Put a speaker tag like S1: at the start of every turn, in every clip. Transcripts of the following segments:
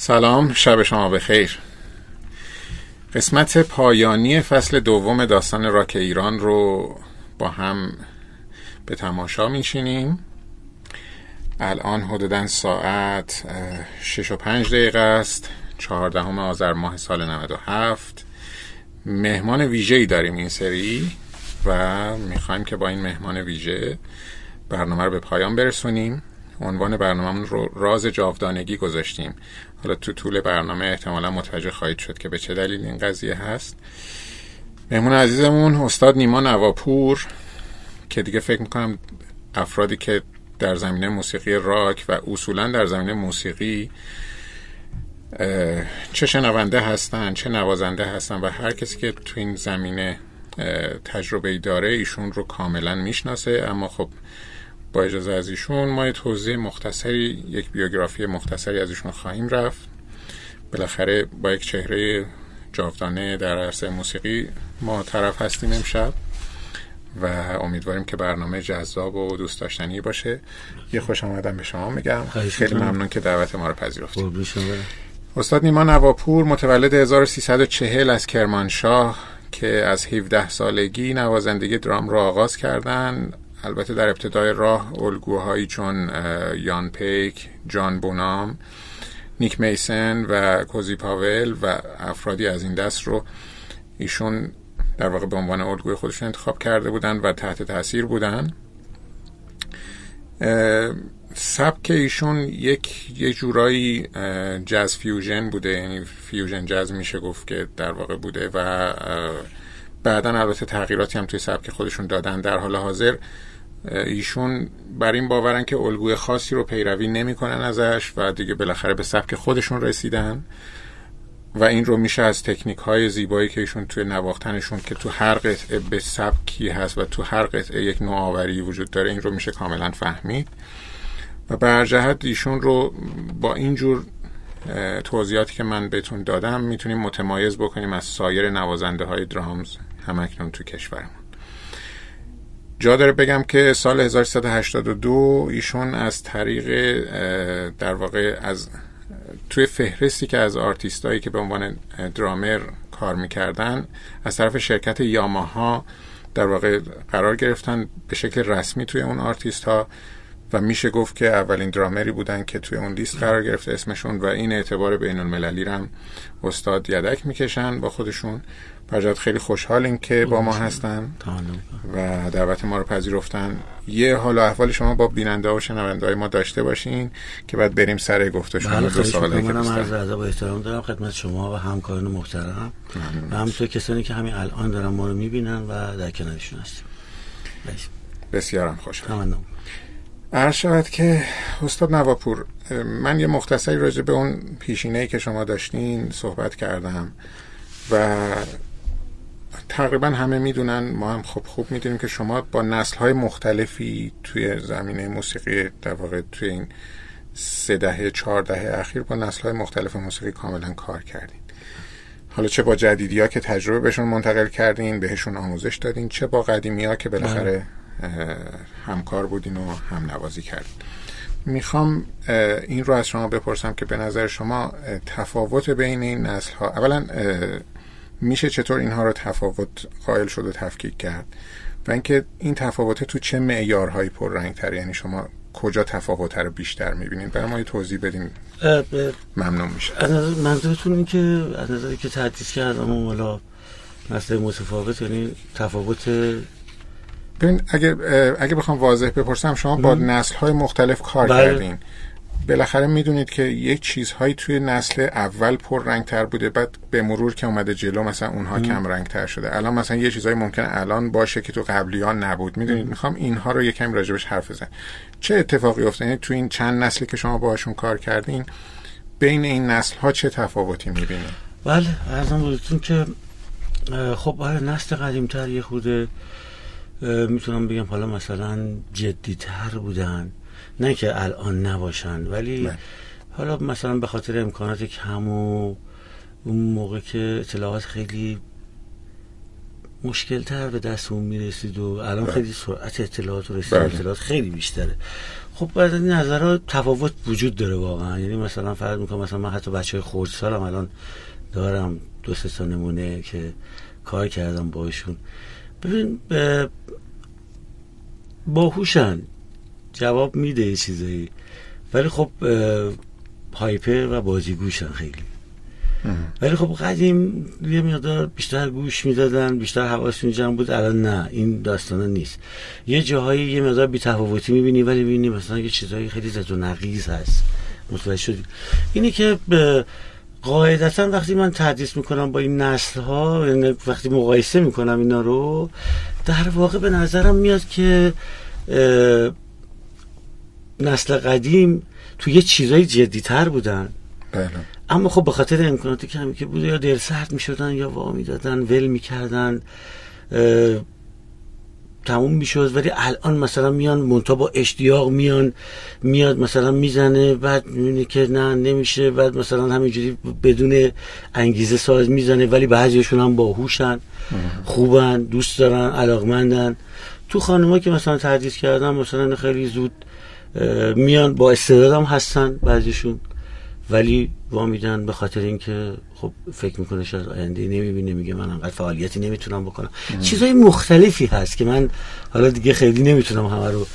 S1: سلام شب شما بخیر. قسمت پایانی فصل دوم داستان راک ایران رو با هم به تماشا میشینیم. الان حدودا ساعت شش و پنج دقیقه است. چهاردهم آذر ماه سال 97 مهمان ویژه ای داریم این سری و می‌خوایم که با این مهمان ویژه برنامه رو به پایان برسونیم. عنوان برنامه رو راز جاودانگی گذاشتیم. حالا تو طول برنامه احتمالا متوجه خواهید شد که به چه دلیل این قضیه هست. مهمون عزیزمون استاد نیما نواپور که دیگه فکر می‌کنم افرادی که در زمینه موسیقی راک و اصولا در زمینه موسیقی چه شنونده هستن چه نوازنده هستن و هر کسی که تو این زمینه تجربه داره ایشون رو کاملا می‌شناسه. اما خب با اجازه از ایشون ما یه توضیح مختصری یک بیوگرافی مختصری از ایشون خواهیم رفت. بالاخره با یک چهره جاودانه در عرصه موسیقی ما طرف هستیم امشب و امیدواریم که برنامه جذاب و دوست داشتنی باشه. یه خوش آمدن به شما میگم. خیلی ممنون که دعوت ما رو پذیرفتید. استاد نیما نواپور متولد 1340 از کرمانشاه که از 17 سالگی نوازندگی درام را آغاز کردند البته در ابتدای راه الگوهایی چون یان پیس، جان بونام، نیک میسن و کوزی پاول و افرادی از این دست رو ایشون در واقع به عنوان الگوی خودشون انتخاب کرده بودن و تحت تاثیر بودن. سبک ایشون یک یه جورایی jazz fusion بوده. یعنی fusion jazz میشه گفت که در واقع بوده و بعدا البته تغییراتی هم توی سبک خودشون دادن. در حال حاضر ایشون بر این باورن که الگوی خاصی رو پیروی نمی‌کنن ازش و دیگه بالاخره به سبک خودشون رسیدن و این رو میشه از تکنیک های زیبایی که ایشون توی نواختنشون که تو هر قطعه به سبکی هست و تو هر قطعه یک نوآوری وجود داره این رو میشه کاملا فهمید. و بر جهت ایشون رو با اینجور توضیحاتی که من بهتون دادم می‌تونیم متمایز بکنیم از سایر نوازنده های drums همکنون تو کشورمون. جا داره بگم که سال 1382 ایشون از طریق در واقع از توی فهرستی که از آرتیستایی که به عنوان درامر کار می‌کردن از طرف شرکت یاماها در واقع قرار گرفتن به شکل رسمی توی اون آرتیست ها و میشه گفت که اولین درامری بودن که توی اون لیست قرار گرفته اسمشون و این اعتبار بین المللی رم استاد یدک می‌کشن با خودشون. برجات خیلی خوشحالیم که با ما هستن. و دعوت ما رو پذیرفتن. یه حال و احوال شما با بیننده و شنونده های ما داشته باشین که بعد بریم سر گفته شما
S2: بله خیلی منم عرض با احترام دارم. خدمت شما و همکاران محترم. و همینطور کسانی که همین الان دارن ما رو می‌بینن و در کنارشون هستیم.
S1: بسیارم خوشحال عرض شود که استاد نواپور من یه مختصری راجع به اون پیشینه که شما داشتین صحبت کردم و تقریبا همه می‌دونن ما هم خوب خوب می‌دونیم که شما با نسل های مختلفی توی زمینه موسیقی در واقع توی این سه دهه چهار دهه اخیر با نسل های مختلف موسیقی کاملا کار کردین. حالا چه با جدیدی ها که تجربه بهشون منتقل کردین بهشون آموزش دادین چه با قدیمی ها که بالاخره همکار بودین و هم نوازی کردین. می‌خوام این رو از شما بپرسم که به نظر شما تفاوت بین این نسل ها اولا میشه چطور اینها رو تفاوت قائل شد و تفکیک کرد و اینکه این تفاوت تو چه معیارهایی رنگ تر یعنی شما کجا تفاوت رو بیشتر می‌بینید؟ برای ما یه توضیح بدین. ممنون میشه
S2: از نظر منظورتون این که از نظری که تحدیث کردم اون والا مسئله متفاوت یعنی تفاوت
S1: ببین اگه اگه بخوام واضح بپرسم شما با نسل های مختلف کار بله. کردین. بالاخره می‌دونید که یک چیزهایی توی نسل اول پر رنگ تر بوده بعد به مرور که اومده جلو مثلا اونها کم رنگ تر شده. الان مثلا یه چیزهایی ممکنه الان باشه که تو قبلی ها نبود. می‌دونید؟ می‌خوام اینها رو یکم راجبش حرف بزنم. چه اتفاقی افتاد یعنی تو این چند نسلی که شما باشون کار کردین بین این نسل ها چه تفاوتی می‌بینید
S2: بله ارزم بودتون که خب آره نسل قدیمتر یه خود می‌تونم بگم حالا مثلا جدیتر بودن. نه که الان نباشن ولی نه. حالا مثلا به خاطر امکانات کم و اون موقع که اطلاعات خیلی مشکل تر به دستمون می‌رسید و الان
S1: بله.
S2: خیلی سرعت اطلاعات و رسیدن
S1: بله.
S2: اطلاعات خیلی بیشتره خب بعد از این نظرها تفاوت وجود داره واقعا یعنی مثلا فرض می‌کنم مثلا من حتی بچه های خردسالم الان دارم دو سه نمونه که کار کردم باشون ببین باهوشن جواب میده یه چیزایی. ولی خب هایپر و بازیگوشن خیلی. ولی خب قدیم یه مقدار بیشتر گوش می‌دادن بیشتر حواسشون جمع بود الان نه این داستانه نیست. یه جاهایی یه مقدار بی‌تفاوتی می‌بینی ولی می‌بینی مثلا یه چیزایی خیلی زد و نقیز هست. متوجه شدی؟ اینی که قاعدتا وقتی من تدریس می‌کنم با این نسل ها یعنی وقتی مقایسه می‌کنم اینا رو در واقع به نظرم میاد که نسل قدیم تو یه چیزای جدیتر بودن.
S1: بله.
S2: اما خب به خاطر امکاناتی کمی که بوده یا دل سرد می شدن یا وا می دادن ول می کردن تموم می شد ولی الان مثلا میان منتا با اشتیاق میان میاد مثلا می‌زنه بعد می‌بینی که نه نمیشه. بعد مثلا همینجوری بدون انگیزه ساز می‌زنه ولی بعضیشون هم باهوشن خوبن دوست دارن علاقمندن. تو خانوما که مثلا تدریس کردن مثلا خیلی زود میان با استعدادم هستن بعضیشون ولی وا میدن به خاطر اینکه خب فکر می‌کنه شاید آینده نمی‌بینه میگه من انقدر فعالیتی نمی‌تونم بکنم. چیزهای مختلفی هست که من حالا دیگه خیلی نمی‌تونم همه رو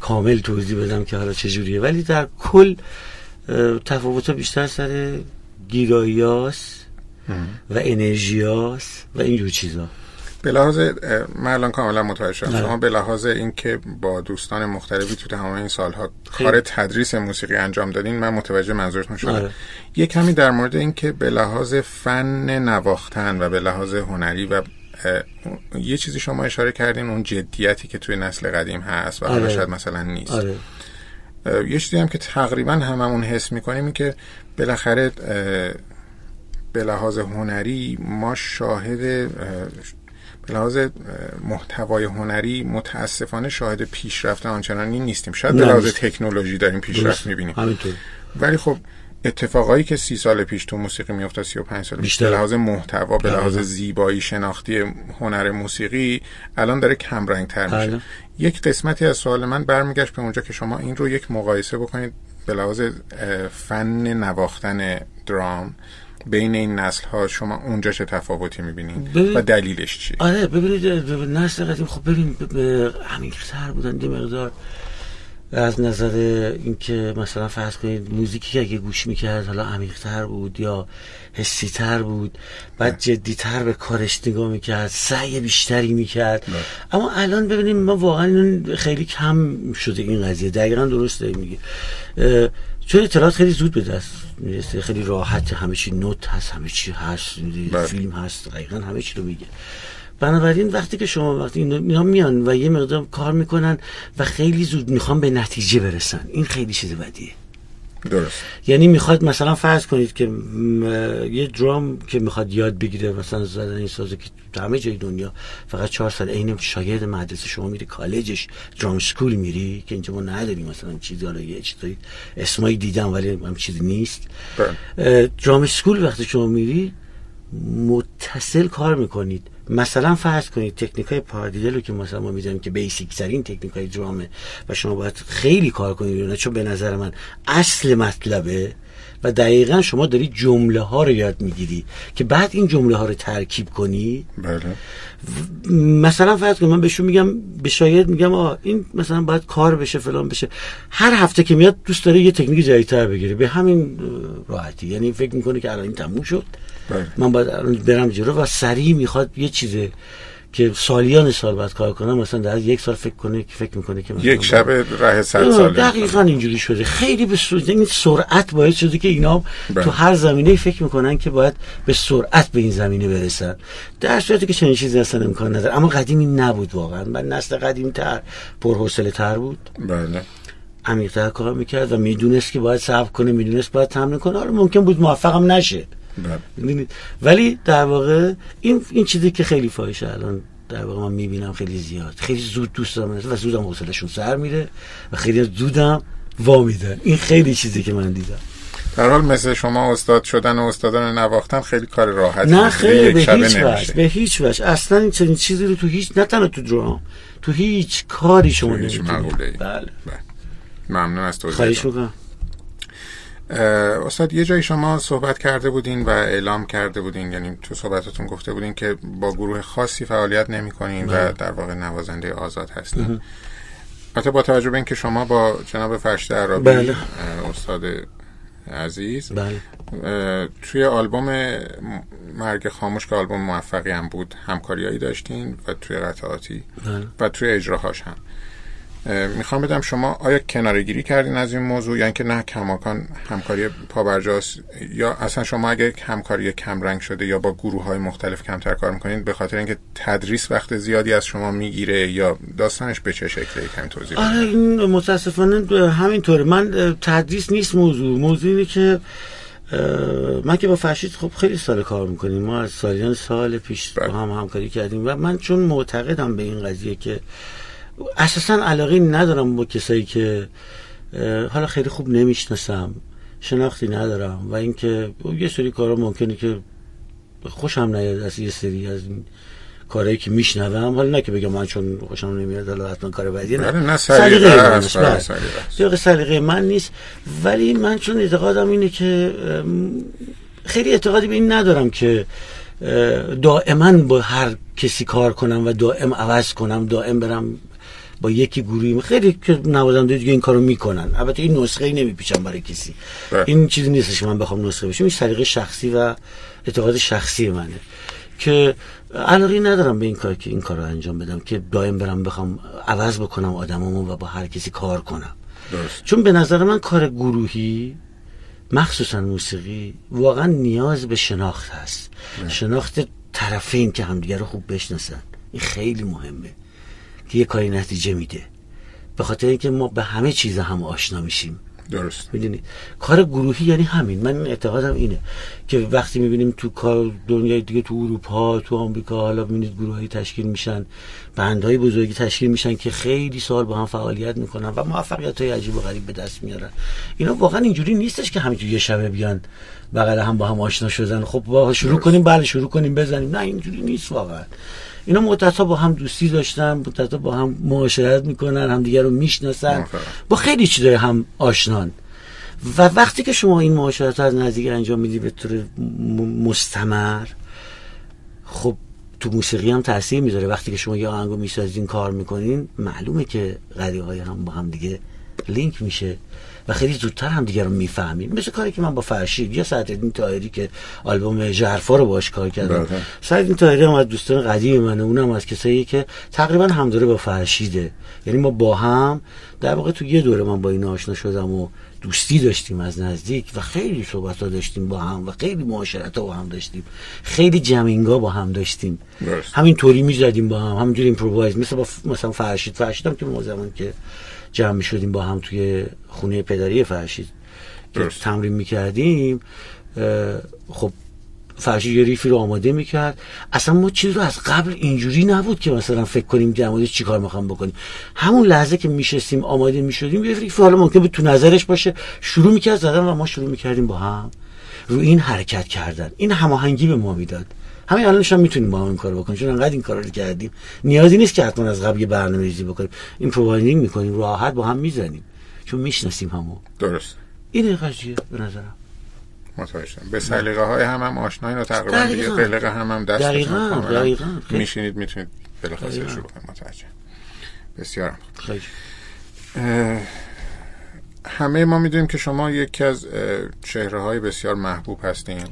S2: کامل توضیح بدم که حالا چجوریه ولی در کل تفاوت بیشتر سر گیراییاس و انرژیاس و اینجور چیزا.
S1: به لحاظ من الان کاملا متوجه شدم
S2: بله.
S1: شما به لحاظ اینکه با دوستان مختلفی تو تمام این سالها. کار تدریس موسیقی انجام دادین من متوجه منظورتون شدم. یه کمی در مورد اینکه به لحاظ فن نواختن و به لحاظ هنری و یه چیزی شما اشاره کردین اون جدیتی که توی نسل قدیم هست و حالا
S2: آره.
S1: شاید مثلا نیست
S2: آره
S1: اه، یه چیزی هم که تقریبا هممون حس می‌کنیم این که بالاخره به لحاظ هنری ما شاهد لحاظ محتوای هنری متاسفانه شاهد پیشرفت آنچنانی نیستیم شاید به لحاظ. تکنولوژی داریم پیشرفت. می‌بینیم
S2: همینطور
S1: ولی خب اتفاقایی که سی سال پیش تو موسیقی میافتاد سی و پنج سال پیش. به لحاظ محتوا به
S2: بله.
S1: لحاظ زیبایی شناختی هنر موسیقی الان داره کم رنگ تر میشه
S2: بله.
S1: یک قسمتی از سوال من برمیگشت به اونجا که شما این رو یک مقایسه بکنید به لحاظ فن نواختن درام بین این نسل ها شما اونجا چه تفاوتی می‌بینید
S2: ببین-
S1: و دلیلش چیه
S2: آره ببینید نسل قدیم خب ببین عمیق‌تر بودن یه مقدار از نظر اینکه مثلا فرض کنید موزیکی که اگه گوش می‌کرد حالا عمیق‌تر بود یا حسیتر بود بعد جدیتر به کارش نگاه می‌کرد سعی بیشتری می‌کرد. اما الان ببینیم ما واقعا خیلی کم شده این قضیه. دقیقا درست داری میگی چون اطلاعات خیلی زود به دست می‌رسه. خیلی راحت. همه چی نوت هست همه چی هست.
S1: بله.
S2: فیلم هست. دقیقا همه چی رو میگه. بنابراین وقتی که شما وقتی اینا اینا میان و یه مقدار کار می‌کنن و خیلی زود می‌خوان به نتیجه برسن. این خیلی چیز بدیه.
S1: درست.
S2: یعنی می‌خواد مثلا فرض کنید که م، یه درام که می‌خواد یاد بگیره مثلا زدن این سازه که تو همه جای دنیا فقط چهار سال عین شاگرد مدرسه شما میری کالجش درام سکول میری که اینجا ما نداریم مثلا چیزی حالا یه چیزایی اسمایی دیدم ولی هم چیزی نیست.
S1: بله.
S2: درام سکول وقتی شما میری متصل کار می‌کنید. مثلا فرض کنید تکنیک های پاردیدل رو که مثلا ما می‌دونیم که بیسیک ترین تکنیک های درامه و شما باید خیلی کار کنید اونها، چون به نظر من اصل مطلبه و دقیقا شما داری جمله ها رو یاد می‌گیری که بعد این جمله ها رو ترکیب کنی.
S1: بله.
S2: مثلا فرض کن من بهشون میگم به شاگرد میگم آ این مثلا باید کار بشه فلان بشه. هر هفته که میاد دوست داره یه تکنیک جدیدتر بگیره. به همین راحتی. یعنی فکر می‌کنه که الان این تموم شد.
S1: بله.
S2: من باید برم جلو و سریع می‌خواد یه چیزه که سالیان سال بعد کار کنم. مثلا در یک سال فکر کنه که فکر می‌کنه که
S1: یک شب صد
S2: آه،
S1: ساله.
S2: دقیقا اینجوری شده. خیلی به سرعت این سرعت باعث شده که اینا
S1: بله.
S2: تو هر زمینه فکر می‌کنن که باید به سرعت به این زمینه برسن. در صورتی که چنین چیزی اصلا امکان نداره. اما قدیمی نبود واقعا. من نسل قدیم تر پرحوصله تر بود.
S1: بله.
S2: عمیق‌تر کار می‌کرد و می‌دونست که باید صبر کنه می‌دونست باید تمرین کنه. حالا ممکن بود موفقم نشه؟ ولی در واقع این این چیزی که خیلی فاحشه الان در واقع من می‌بینم خیلی زیاد. خیلی زود دوست دارم و زودم حوصلهشون سر میره و خیلی زودم وا میدن این خیلی چیزی که من دیدم.
S1: در حال مثل شما استاد شدن و استادان نواختن خیلی کار راحتی
S2: نه خیلی به هیچ وجه به هیچ وجه. اصلا این چنین چیزی رو تو هیچ نه تنها تو درام تو هیچ کاری شما
S1: نمی‌تونید بله.
S2: بله.
S1: ممنون از توضیح
S2: خواهش می‌کنم.
S1: استاد یه جایی شما صحبت کرده بودین و اعلام کرده بودین یعنی تو صحبتاتون گفته بودین که با گروه خاصی فعالیت نمی کنین و
S2: بله.
S1: در واقع نوازنده آزاد هستین البته با توجه به اینکه شما با جناب فرشته عربی
S2: بله.
S1: استاد عزیز
S2: بله
S1: توی آلبوم مرگ خاموش که آلبوم موفقی هم بود همکاریایی داشتین و توی قطعاتی
S2: بله.
S1: و توی اجراهاش هم می‌خوام بدم شما آیا کنارگیری کردین از این موضوع؟ یا اینکه نه کماکان همکاری پابرجاست یا اصلا شما اگه همکاری کمرنگ شده یا با گروه های مختلف کمتر کار می‌کنین به خاطر اینکه تدریس وقت زیادی از شما می‌گیره یا داستانش به چه شکلی؟ کمی توضیح
S2: آره این متاسفانه همینطوره. من تدریس نیست موضوع. موضوع اینه که من که با فرشید خب خیلی سال کار می‌کنیم. ما از سالیان سال پیش با هم همکاری کردیم و من چون معتقدم به این قضیه که اساسا علاقه ندارم با کسایی که حالا خیلی خوب نمی‌شناسم شناختی ندارم و اینکه یه سری کارا ممکنه که خوشم نیاد از یه سری از این کارهایی که میشنوم. حالا نه که بگم من چون خوشم نمیاد حالا حتما کار بدی
S1: نه. نه سلیقه
S2: من سلیقه من نیست. ولی من چون اعتقادم اینه که خیلی اعتقادی به این ندارم که دائما با هر کسی کار کنم و دائم عوض کنم دائم برم با یکی گروهی خیلی که نوازنده دیگه این کارو می‌کنن. البته این نسخه ای نمیپیچم برای کسی.
S1: بله.
S2: این چیزی نیستش که من بخوام نسخه بشم این سلیقه شخصی و اعتقاد شخصی منه. که علاقه ندارم به این کار که این کار رو انجام بدم که دائم برم بخوام عوض بکنم آدمامو و با هر کسی کار کنم.
S1: درست.
S2: چون به نظر من کار گروهی مخصوصا موسیقی واقعا نیاز به شناخت هست.
S1: نه.
S2: شناخت طرفین که همدیگه رو خوب بشناسن. این خیلی مهمه. که یه کاری نتیجه میده. به خاطر اینکه ما به همه چیز هم آشنا میشیم.
S1: درست.
S2: می‌دونید کار گروهی یعنی همین. من اعتقادم اینه که وقتی می‌بینیم تو کار دنیای دیگه تو اروپا تو آمریکا حالا می‌بینید گروهی تشکیل میشن بندهای بزرگی تشکیل میشن که خیلی سال با هم فعالیت می‌کنن و موفقیت های عجیب و غریب به دست میارن. اینا واقعا اینجوری نیستش که همینجوری یه شبه بیان بغل هم با هم آشنا شدن. خب با شروع کنیم. بله شروع کنیم بزنیم. نه اینجوری نیست واقعا. اینا مدت با هم دوستی داشتن مدت با هم معاشرت می‌کنن همدیگه رو می‌شناسن. با خیلی چیزای هم آشنان. و وقتی که شما این معاشرت از نزدیک انجام میدی به طور مستمر خب تو موسیقی هم تاثیر می‌ذاره. وقتی که شما یه آهنگو می‌سازین کار می‌کنین معلومه که قدی های هم با هم دیگه لینک میشه. و خیلی زودتر هم دیگه رو می‌فهمیم. مثل کاری که من با فرشید یا امین طاهری که آلبوم ژرفا رو باش کار کردم. امین طاهری هم از دوستان قدیم منه اونم از کسایی که تقریبا هم دوره با فرشیده. یعنی ما با هم در واقع تو یه دوره من با این آشنا شدم و دوستی داشتیم از نزدیک و خیلی صحبت ها داشتیم با هم و خیلی معاشرت ها با هم داشتیم. خیلی jamming ا با هم داشتیم. همین طوری می‌زدیم با هم همینجوری improvise مثل با مثلا فرشید. فرشید هم که ما زمان که جمع می شدیم با هم توی خونه پدری فرشید که تمرین می‌کردیم خب فرشید یه ریفی رو آماده می‌کرد. اصلا ما چیز رو از قبل اینجوری نبود که مثلا فکر کنیم در مورد چی کار می‌خوام بکنیم. همون لحظه که میشستیم آماده می‌شدیم یه ریفی حالا ممکن بود تو نظرش باشه. شروع می‌کرد زدن و ما شروع می‌کردیم با هم رو این حرکت کردن. این هماهنگی به ما می‌داد. همین الانش هم می‌تونیم با هم این کارو بکنیم چون انقدر این کارا رو کردیم. نیازی نیست که حتما از قبل یه برنامه‌ریزی بکنیم. این پروواینینگ می‌کنیم راحت با هم می‌زنیم. چون می‌شناسیم همو.
S1: درست.
S2: این قضیه به نظرم.
S1: متوجه به سلیقه های هم هم آشنایی و تقریبا دیگه قلقه هم هم دست
S2: دقیقاً دقیقاً.
S1: میشینید می‌تونید بلافاصله شروع کنید. متوجه. بسیار
S2: خیلی.
S1: همه ما می‌دونیم که شما یکی از چهره های بسیار محبوب هستین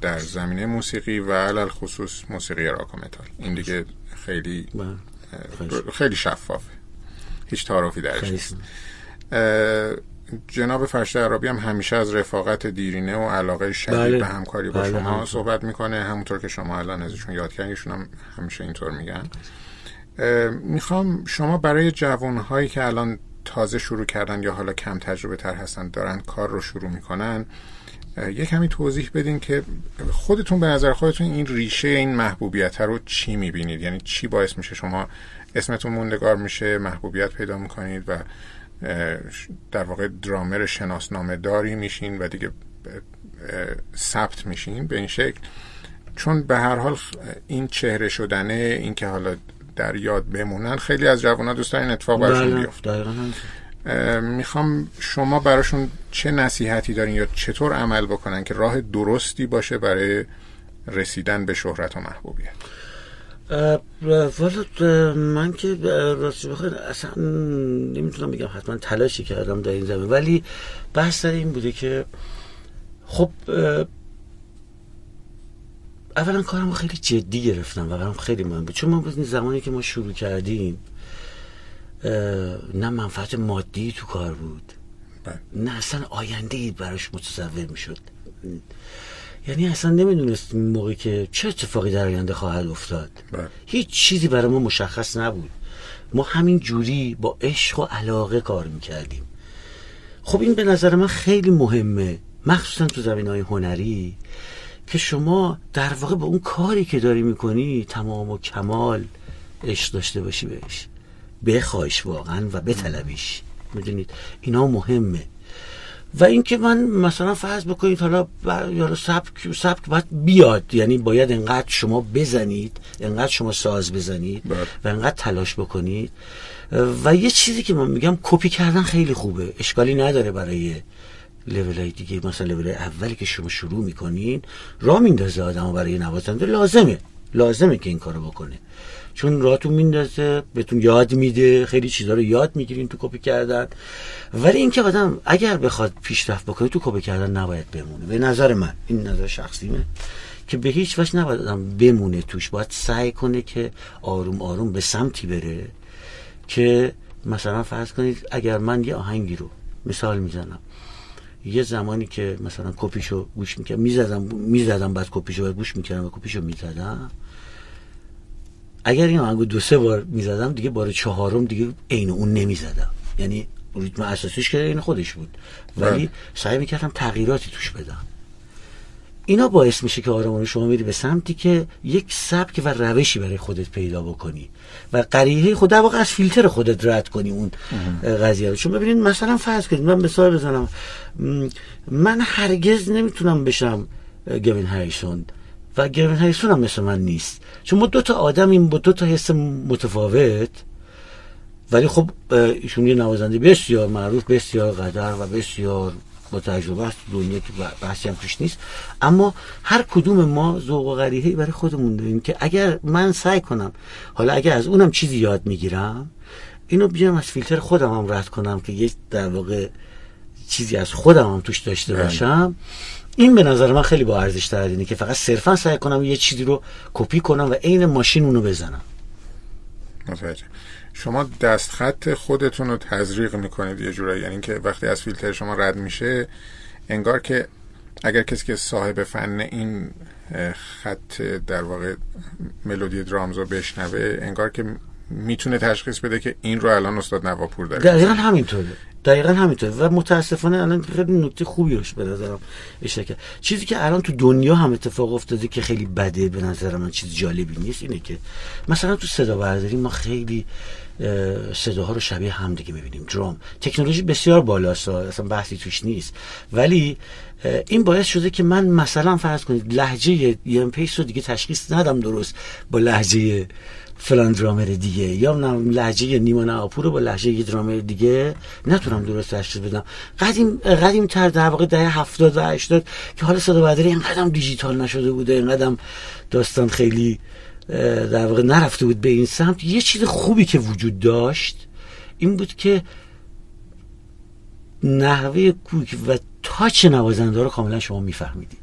S1: در زمینه موسیقی و علل خصوص موسیقی راک و متال. این دیگه خیلی خیلی شفافه. هیچ تعارفی درش نیست. جناب فرشته عربی هم همیشه از رفاقت دیرینه و علاقه شدید
S2: بله.
S1: به همکاری با
S2: بله.
S1: شما. صحبت می‌کنه. همونطور که شما الان ازشون یاد کردین ایشون هم همیشه اینطور میگن. می‌خوام شما برای جوانهایی که الان تازه شروع کردن یا حالا کم تجربه تر هستن دارن کار رو شروع می‌کنن یه کمی توضیح بدین که خودتون به نظر خودتون این ریشه این محبوبیت رو چی می‌بینید؟ یعنی چی باعث میشه شما اسمتون موندگار میشه محبوبیت پیدا می‌کنید و در واقع درامر شناسنامه داری میشین و دیگه ثبت میشین به این شکل. چون به هر حال این چهره شدنه این که حالا در یاد بمونن. خیلی از جوانان دوست این اتفاق براشون
S2: بله،
S1: بیفته. می‌خوام شما براشون چه نصیحتی دارین یا چطور عمل بکنن که راه درستی باشه برای رسیدن به شهرت و محبوبیت؟
S2: والا من که راستی بخواید اصلا نمی‌تونم بگم حتما تلاشی کردم در این زمین. ولی بحث این بوده که خب اولا کارم خیلی جدی گرفتم و برام خیلی مهم بود. چون ما زمانی که ما شروع کردیم نه منفعت مادی تو کار بود.
S1: بله.
S2: نه اصلا آینده ای براش متصور می‌شد. یعنی اصلا نمی‌دونست موقعی که چه اتفاقی در آینده خواهد افتاد.
S1: بله.
S2: هیچ چیزی برای ما مشخص نبود. ما همین جوری با عشق و علاقه کار می‌کردیم. خب این به نظر من خیلی مهمه. مخصوصا تو زمین های هنری. که شما در واقع به اون کاری که داری می‌کنی تمام و کمال عشق داشته باشی بهش. بخواهش واقعا و بطلبیش. می‌دونید؟ اینا مهمه. و اینکه من مثلا فرض بکنید حالا یا سبک سبک باید بیاد. یعنی باید انقدر شما بزنید انقدر شما ساز بزنید
S1: بله.
S2: و انقدر تلاش بکنید. و یه چیزی که من میگم کپی کردن خیلی خوبه. اشکالی نداره برای لول های دیگه مثلا لول اولی که شما شروع می‌کنین را میندازه آدم برای نوازنده لازمه لازمه که این کارو بکنه. چون راهتون میندازه بهتون یاد میده خیلی چیزا رو یاد می‌گیرین تو کپی کردن. ولی اینکه آدم اگر بخواد پیشرفت بکنه تو کپی کردن نباید بمونه. به نظر من این نظر شخصیمه که به هیچ وجه نباید آدم بمونه توش. باید سعی کنه که آروم آروم به سمتی بره که مثلا فرض کنید اگر من یه آهنگی رو مثال می‌زنم. یه زمانی که مثلا کپیشو گوش می‌کردم می‌زدم می‌زدم بعد کپیشو گوش می‌کردم و کپیشو می‌زدم. اگر این آهنگو دو سه بار می‌زدم دیگه بار چهارم دیگه عین اون نمی‌زدم. یعنی ریتم اساسیش که این خودش بود. ولی سعی می‌کردم تغییراتی توش بدم. اینا باعث میشه که آرامانه شما میری به سمتی که یک سبک و روشی برای خودت پیدا بکنی و قریه خود واقع از فیلتر خودت رد کنی اون قضیه رو. چون ببینید مثلا فرض کنید من مثال بزنم. من هرگز نمی‌تونم بشم گوین هریسون و گوین هریسون هم مثل من نیست. چون ما دو تا آدمیم با دو تا حس متفاوت. ولی خب ایشون یه نوازنده بسیار معروف بسیار قدر و بسیار با تجربه است دنیا که بحثی هم توش نیست. اما هر کدوم ما ذوق و غریحه برای خودمون داریم که اگر من سعی کنم حالا اگر از اونم چیزی یاد می‌گیرم اینو بیام از فیلتر خودم هم رد کنم که یک در واقع چیزی از خودم هم توش داشته بله. باشم. این به نظر من خیلی با ارزش تر که فقط صرفا سعی کنم یه چیزی رو کپی کنم و عین ماشین اونو بزنم.
S1: متوجه. شما دستخط خودتون رو تزریق می‌کنید یه جورایی. یعنی که وقتی از فیلتر شما رد میشه انگار که اگر کسی که صاحب فن این خط در واقع ملودی درامز رو بشنوه انگار که می‌تونه تشخیص بده که این رو الان استاد نواپور داره.
S2: دقیقا همینطوره. دقیقا همینطوره و متاسفانه الان خیلی نکته خوبی روش به نظرم اشاره چیزی که الان تو دنیا هم اتفاق افتاده که خیلی بده به نظر من چیز جالبی نیست اینه که مثلا تو صدا برداری ما خیلی صداها رو شبیه هم دیگه می‌بینیم. درام. تکنولوژی بسیار بالاست اصلا بحثی توش نیست. ولی این باعث شده که من مثلا فرض کنید لحجه یه پیس رو دیگه تشخیص ندم درست با لحجه فلان درامر دیگه. یا لحجه نیما ناپور رو با لحجه یه درامر دیگه نتونم درست تشخیص بدم. قدیم قدیم تر در واقع دهه 70 و 80 که حالا صدا برداری اینقدر دیجیتال نشده بوده اینقدر داستان خیلی در واقع نرفته بود به این سمت. یه چیز خوبی که وجود داشت این بود که نحوه کوک و تاچ نوازنده رو کاملا شما میفهمیدید.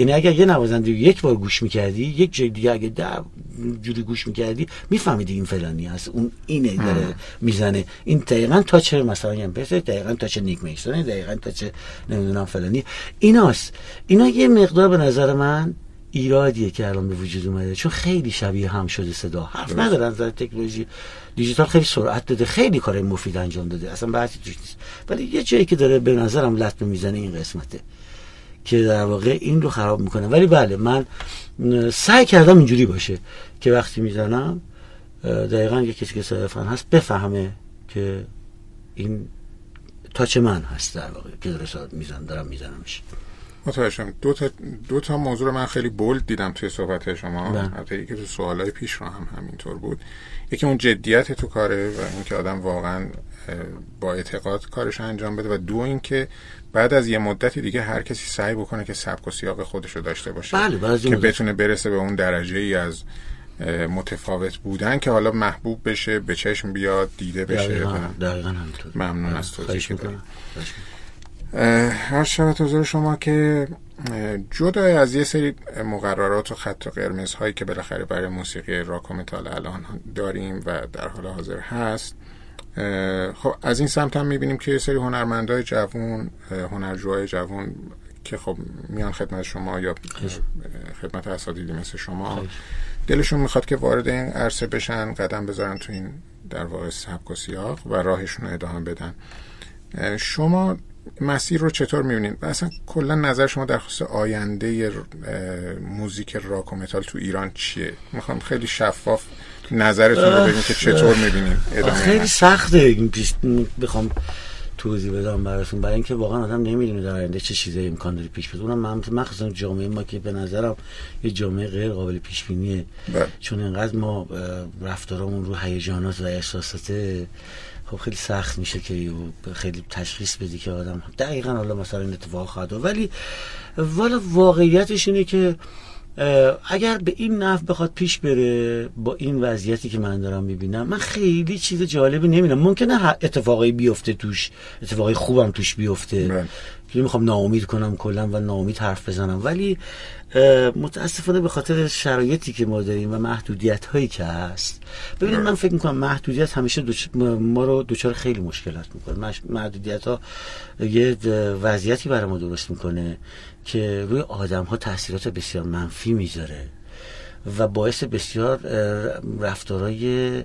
S2: یعنی اگر یه نوازنده یک بار گوش می‌کردی یک جای دیگه اگه ده جوری گوش می‌کردی میفهمیدی این فلانی هست اون اینه داره می‌زنه. این دقیقا تاچ مثلا یه پسه دقیقا تاچ نیک میسونه دقیقا تاچ نمی‌دونم فلانی. ایناست. اینا یه مقدار به نظر من ایرادیه که الان به وجود اومده. چون خیلی شبیه هم شده صدا. حرف ندارن از تکنولوژی دیجیتال خیلی سرعت داده. خیلی کار مفید انجام داده. اصلا بحثی توش نیست. ولی یه جایی که داره به نظرم لطمه می‌زنه این قسمته. که در واقع این رو خراب می‌کنه. ولی بله من سعی کردم اینجوری باشه که وقتی می‌زنم دقیقا یه کسی که صرفا هست بفهمه که این تاچ من هست در واقع که داره میزن دارم میزنمش.
S1: متوجهم دو تا دو تا موضوع من خیلی بولد دیدم توی صحبت شما.
S2: بله.
S1: البته که تو سوالای پیش رو هم همینطور بود. یکی اون جدیت تو کاره و اینکه آدم واقعا با اعتقاد کارش انجام بده و دو اینکه بعد از یه مدتی دیگه هر کسی سعی بکنه که سبک و سیاق خودش رو داشته باشه
S2: بله،
S1: که. بتونه برسه به اون درجه ای از متفاوت بودن که حالا محبوب بشه به چشم بیاد دیده بشه
S2: دقیقا,
S1: ممنون از که. اه، هر شود حضور شما که جدای از یه سری مقررات و خط و قرمز هایی که بالاخره برای موسیقی راک و متال الان داریم و در حال حاضر هست خب از این سمت هم می‌بینیم که یه سری هنرمندای جوون اه، هنرجوهای جوون که خب میان خدمت شما یا خدمت اساتیدی مثل شما دلشون می‌خواد که وارد این عرصه بشن قدم بذارن تو این در واقع سبک و سیاق و راهشون رو ادامه بدن. شما مسیر رو چطور می‌بینید و اصلا کلا نظر شما در خصوص آینده موزیک راک و متال تو ایران چیه؟ می‌خوام خیلی شفاف نظرتون رو بگین که چطور می‌بینید ادامه
S2: خیلی سخته. این پیش بخوام توضیح بدم براتون. برای اینکه واقعا آدم نمی‌دونه در آینده چه چیزایی امکان داره پیش بده اونم من- مخصوصا جامعه ما که به نظرم یه جامعه غیر قابل پیش بینیه
S1: بله.
S2: چون انقدر ما اه، رفتارامون رو هیجانات و احساساته خب خیلی سخت میشه که خیلی تشخیص بدی که آدم دقیقا حالا مثلا این اتفاق خواهد. ولی والا واقعیتش اینه که اگر به این نحو بخواد پیش بره با این وضعیتی که من دارم می‌بینم من خیلی چیز جالبی نمی‌دونم ممکنه اتفاقایی بیفته توش اتفاقای خوبم توش بیفته.
S1: بله.
S2: که می‌خوام ناامید کنم کلا و ناامید حرف بزنم. ولی متاسفانه به خاطر شرایطی که ما داریم و محدودیت هایی که هست. ببینید من فکر می‌کنم محدودیت همیشه دوچ- ما رو دچار خیلی مشکلات می‌کنه. محدودیت ها یه وضعیتی برای ما درست می‌کنه. که روی آدم ها تاثیرات بسیار منفی می‌ذاره و باعث بسیار رفتارهای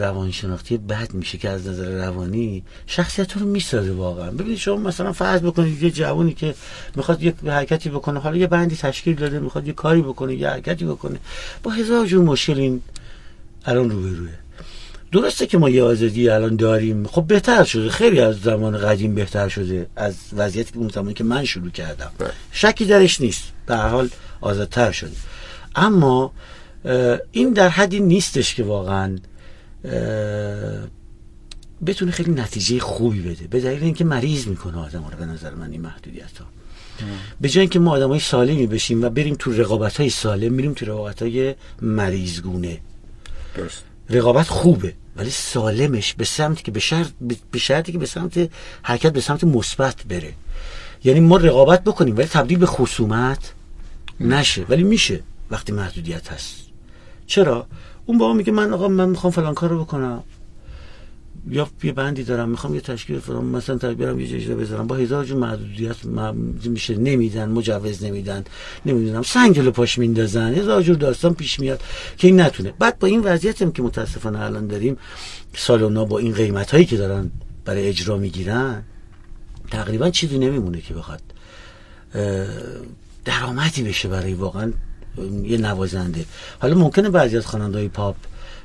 S2: روانشناختی بد میشه که از نظر روانی شخصیت رو می‌سازه واقعا. ببینید شما مثلا فرض بکنید یه جوانی که می‌خواد یه حرکتی بکنه حالا یه بندی تشکیل داده می‌خواد یه کاری بکنه یه حرکتی بکنه با هزار جور مشکل این الان روبروه. درسته که ما یه آزادی الان داریم. خب بهتر شده. خیلی از زمان قدیم بهتر شده. از وضعیتی که اون زمانی که من شروع کردم.
S1: بله.
S2: شکی درش نیست. به هر حال آزادتر شده. اما این در حدی نیستش که واقعا بتونه خیلی نتیجه خوبی بده. به دلیل اینکه مریض می‌کنه آدم رو به نظر من این محدودیت ها به جای اینکه ما آدم های سالمی بشیم و بریم تو رقابت های سالم میریم تو رقابت های مریضگونه.
S1: درست.
S2: رقابت خوبه ولی سالمش به سمتی که به شرط به شرطی که به سمت حرکت به سمت مثبت بره. یعنی ما رقابت بکنیم ولی تبدیل به خصومت نشه. ولی میشه وقتی محدودیت هست. چرا؟ اون بابا میگه من آقا من می‌خوام فلان کار رو بکنم. یا یه بندی دارم می‌خوام یه تشکیل فلان مثلا تا برم یه اجرا بذارم با هزار جور محدودیت میشه نمیدن مجوز نمیدن نمی‌دونم سنگل پاش میندازن هزار جور داستان پیش میاد که این نتونه. بعد با این وضعیت هم که متاسفانه الان داریم سالونا با این قیمت هایی که دارن برای اجرا می‌گیرن تقریبا چیزی نمیمونه که بخواد درآمدی بشه برای واقعا یه نوازنده. حالا ممکنه بعضی از خواننده‌های پاپ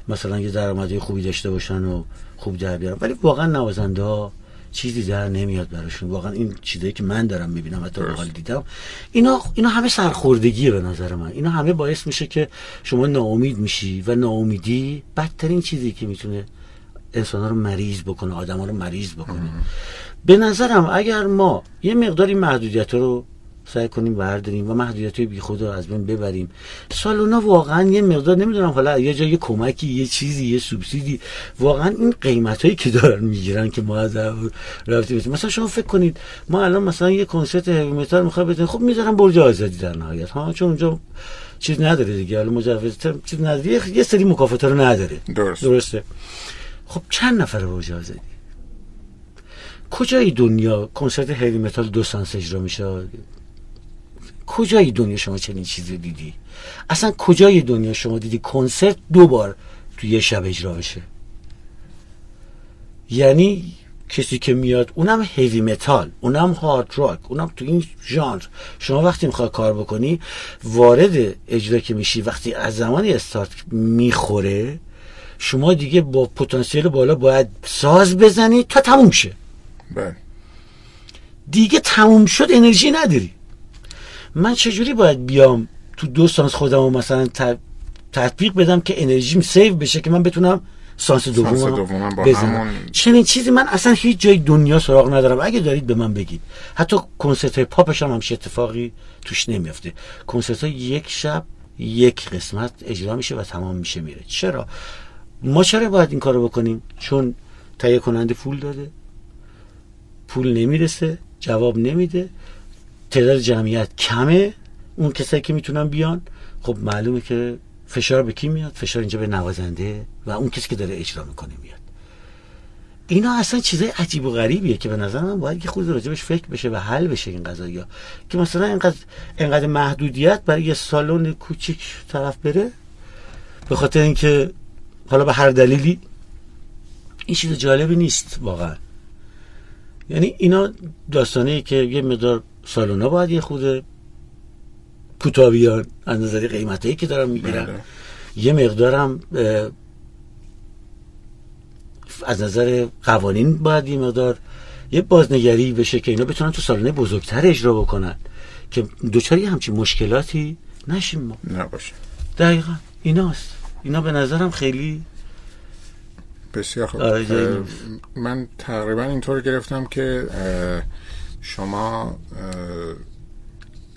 S2: مثلا یه درآمدی خوبی داشته باشن و خوب در بیارن ولی واقعا نوازنده ها چیزی در نمیاد براشون. واقعا این چیزایی که من دارم می‌بینم حتی حال دیدم اینا اینا همه سرخوردگیه به نظر من. اینا همه باعث میشه که شما ناامید میشی و ناامیدی بدترین چیزی که می‌تونه انسان ها رو مریض بکنه آدم ها رو مریض بکنه. به نظرم اگر ما یه مقداری محدودیت رو سعی کنیم برداریم و محدودیت های بی خدا از بین ببریم. سالونا واقعا یه مقدار نمی‌دونم حالا یه جای کمکی یه چیزی یه سوبسیدی. واقعا این قیمت هایی که دارن می‌گیرن که ما از رفتیم مثلا شما فکر کنید ما الان مثلا یه کنسرت heavy metal می‌خواد بزنیم خب می‌ذارن برج آزادی در نهایت. ها چون اونجا چیز نداره دیگه. حالا مجوز چیز نداره. یه- سری مکافات رو نداره.
S1: درست.
S2: درسته. خب چند نفر برج آزادی؟ کجای دنیا کنسرت heavy metal دو سانس اجرا میشه؟ کجای دنیا شما چنین چیزی دیدی؟ اصلا کجای دنیا شما دیدی کنسرت دو بار تو یه شب اجرا بشه؟ یعنی کسی که میاد اونم هیوی متال اونم هارد راک اونم تو این ژانر. شما وقتی می‌خوای کار بکنی وارد اجرا که میشی وقتی از زمانی استارت می‌خوره شما دیگه با پتانسیل بالا باید ساز بزنی تا تموم شه.
S1: بله.
S2: دیگه تموم شد انرژی نداری. من چجوری باید بیام تو دو سانس خودم رو مثلا تطبیق بدم که انرژیم save بشه که من بتونم سانس دوم بزنم؟ چنین چیزی من اصلا هیچ جای دنیا سراغ ندارم. اگه دارید به من بگید. حتی کنسرت های پاپش هم همش اتفاقی توش نمیافته. کنسرت های یک شب یک قسمت اجرا میشه و تمام میشه میره. چرا؟ ما چرا باید این کارو بکنیم؟ چون تهیه کننده پول داده. پول نمی‌رسه جواب نمیده. تعداد جمعیت کمه اون کسایی که می‌تونن بیان. خب معلومه که فشار به کی میاد؟ فشار اینجا به نوازنده و اون کسی که داره اجرا می‌کنه میاد. اینا اصلا چیزای عجیب و غریبیه که به نظر من باید که خود راجبش فکر بشه و حل بشه این قضايا که مثلا اینقدر اینقدر محدودیت برای یه سالن کوچیک طرف بره به خاطر اینکه حالا به هر دلیلی این چیز جالبی نیست واقعا. یعنی اینا داستانه ای که یه مقدار سالونا باید یه خود کوتاه بیان از نظر قیمتایی که دارم می‌گیرم بله. یه مقدارم از نظر قوانین باید یه مقدار یه بازنگری بشه که اینا بتونن تو سالانه بزرگتر اجرا بکنن که دوچاری همچین مشکلاتی نشیم ما.
S1: نباشه.
S2: دقیقا. ایناست. اینا به نظرم خیلی
S1: بسیار خوب. من تقریبا اینطور گرفتم که شما